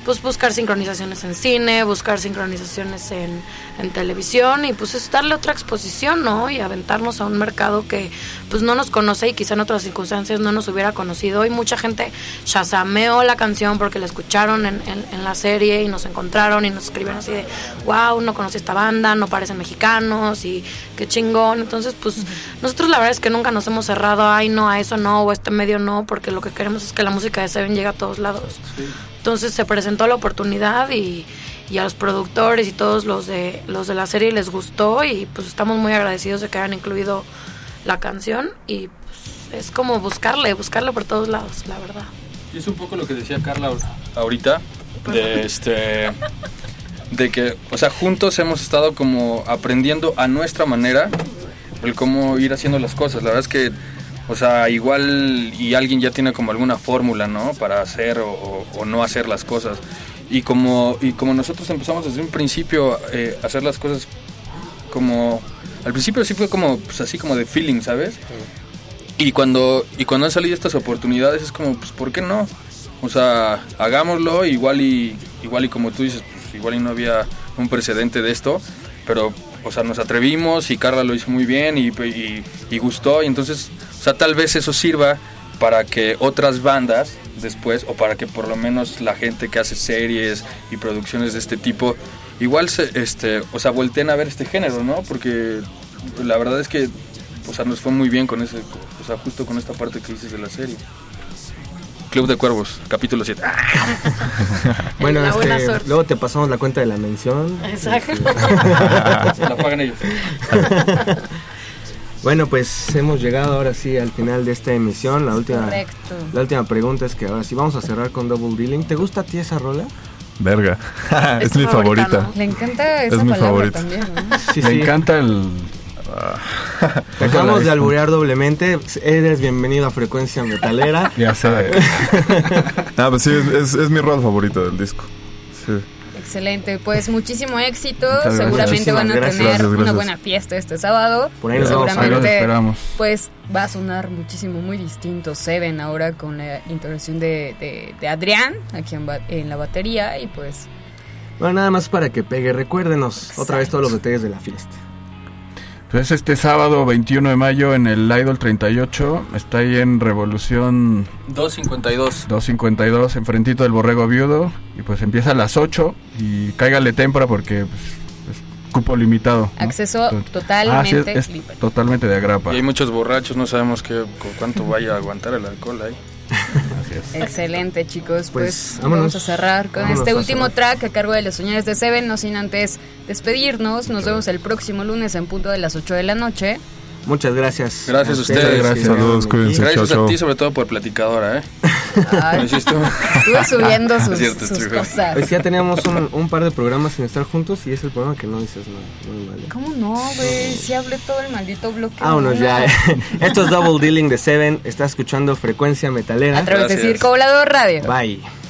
pues buscar sincronizaciones en cine, buscar sincronizaciones en, en televisión y pues es darle otra exposición, ¿no? Y aventarnos a un mercado que pues no nos conoce y quizá en otras circunstancias no nos hubiera conocido. Y mucha gente shazameó la canción porque la escucharon en, en, en la serie y nos encontraron y nos escribieron así de, wow, no conocí esta banda, no parecen mexicanos y qué chingón. Entonces pues nosotros la verdad es que nunca nos hemos cerrado, ay no, a eso no, o a este medio no, porque lo que queremos es que la música de Seven llegue a todos lados. Entonces se presentó la oportunidad y, a los productores y todos los de los de la serie les gustó y pues estamos muy agradecidos de que hayan incluido la canción y pues, es como buscarle, buscarle por todos lados, la verdad. Y es un poco lo que decía Carla ahorita de este de que, o sea, juntos hemos estado como aprendiendo a nuestra manera el cómo ir haciendo las cosas. La verdad es que o sea, igual y alguien ya tiene como alguna fórmula, ¿no? Para hacer o, o, o, no hacer las cosas. Y como, y como nosotros empezamos desde un principio eh, a hacer las cosas como... Al principio sí fue como, pues así como de feeling, ¿sabes? Y cuando, y cuando han salido estas oportunidades es como, pues, ¿por qué no? O sea, hagámoslo, igual y, igual y como tú dices, pues, igual y no había un precedente de esto, pero, o sea, nos atrevimos y Carla lo hizo muy bien y, y, y gustó, y entonces o sea, tal vez eso sirva para que otras bandas después o para que por lo menos la gente que hace series y producciones de este tipo igual se este o sea volteen a ver este género no porque la verdad es que o sea nos fue muy bien con ese o sea justo con esta parte que dices de la serie. Club de Cuervos capítulo 7 Bueno, este, luego te pasamos la cuenta de la mención. Exacto. Se la pagan ellos Bueno, pues hemos llegado ahora sí al final de esta emisión. La última, Correcto. la última pregunta es que ahora sí vamos a cerrar con Double Dealing. ¿Te gusta a ti esa rola? Verga. es, mi favorita, favorita. Le encanta esa Es mi palabra favorita. también, ¿no? Sí, Me sí. encanta el... Dejamos de alburear doblemente. Eres bienvenido a Frecuencia Metalera. Ya sé. Ah, pues sí, es, es- es mi rol favorito del disco. Sí. Excelente, pues muchísimo éxito. gracias. Seguramente van a tener gracias. una buena fiesta este sábado. Por ahí nos vamos Seguramente, esperamos. pues va a sonar muchísimo, muy distinto Seven ahora con la intervención de, de- de Adrián aquí en, en la batería y pues Bueno, nada más para que pegue. Recuérdenos otra vez todos los detalles de la fiesta. Pues este sábado 21 de mayo en el Idol 38, está ahí en Revolución 252 252, enfrentito del Borrego Viudo, y pues empieza a las 8 y cáigale tempra porque pues, es cupo limitado. ¿no? acceso Entonces- totalmente Ah, sí, es, es libre. totalmente de agrapa. y hay muchos borrachos no sabemos qué cu- cuánto vaya a aguantar el alcohol ahí Excelente chicos, Pues, pues, vamos a cerrar con Vámonos este último track a cargo de los señores de Seven, no sin antes despedirnos. Nos vemos el próximo lunes en punto de las 8 de la noche. Muchas gracias. Gracias a ustedes. Gracias. Saludos, cuídense. gracias chao, a ti sobre todo por platicadora eh estuve subiendo sus, cierto, sus cosas. Pues ya teníamos un, un par de programas sin estar juntos y es el programa que no dices nada. Muy mal. ¿Cómo no, güey? Si hablé todo el maldito bloque. Vámonos uno. ya. Esto es Double Dealing de Seven. Está escuchando Frecuencia Metalera. A través de Gracias. Circo Volador Radio. Bye.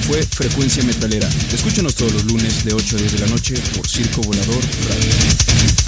Fue Frecuencia Metalera. Escúchanos todos los lunes de 8 a 10 de la noche por Circo Volador Radio.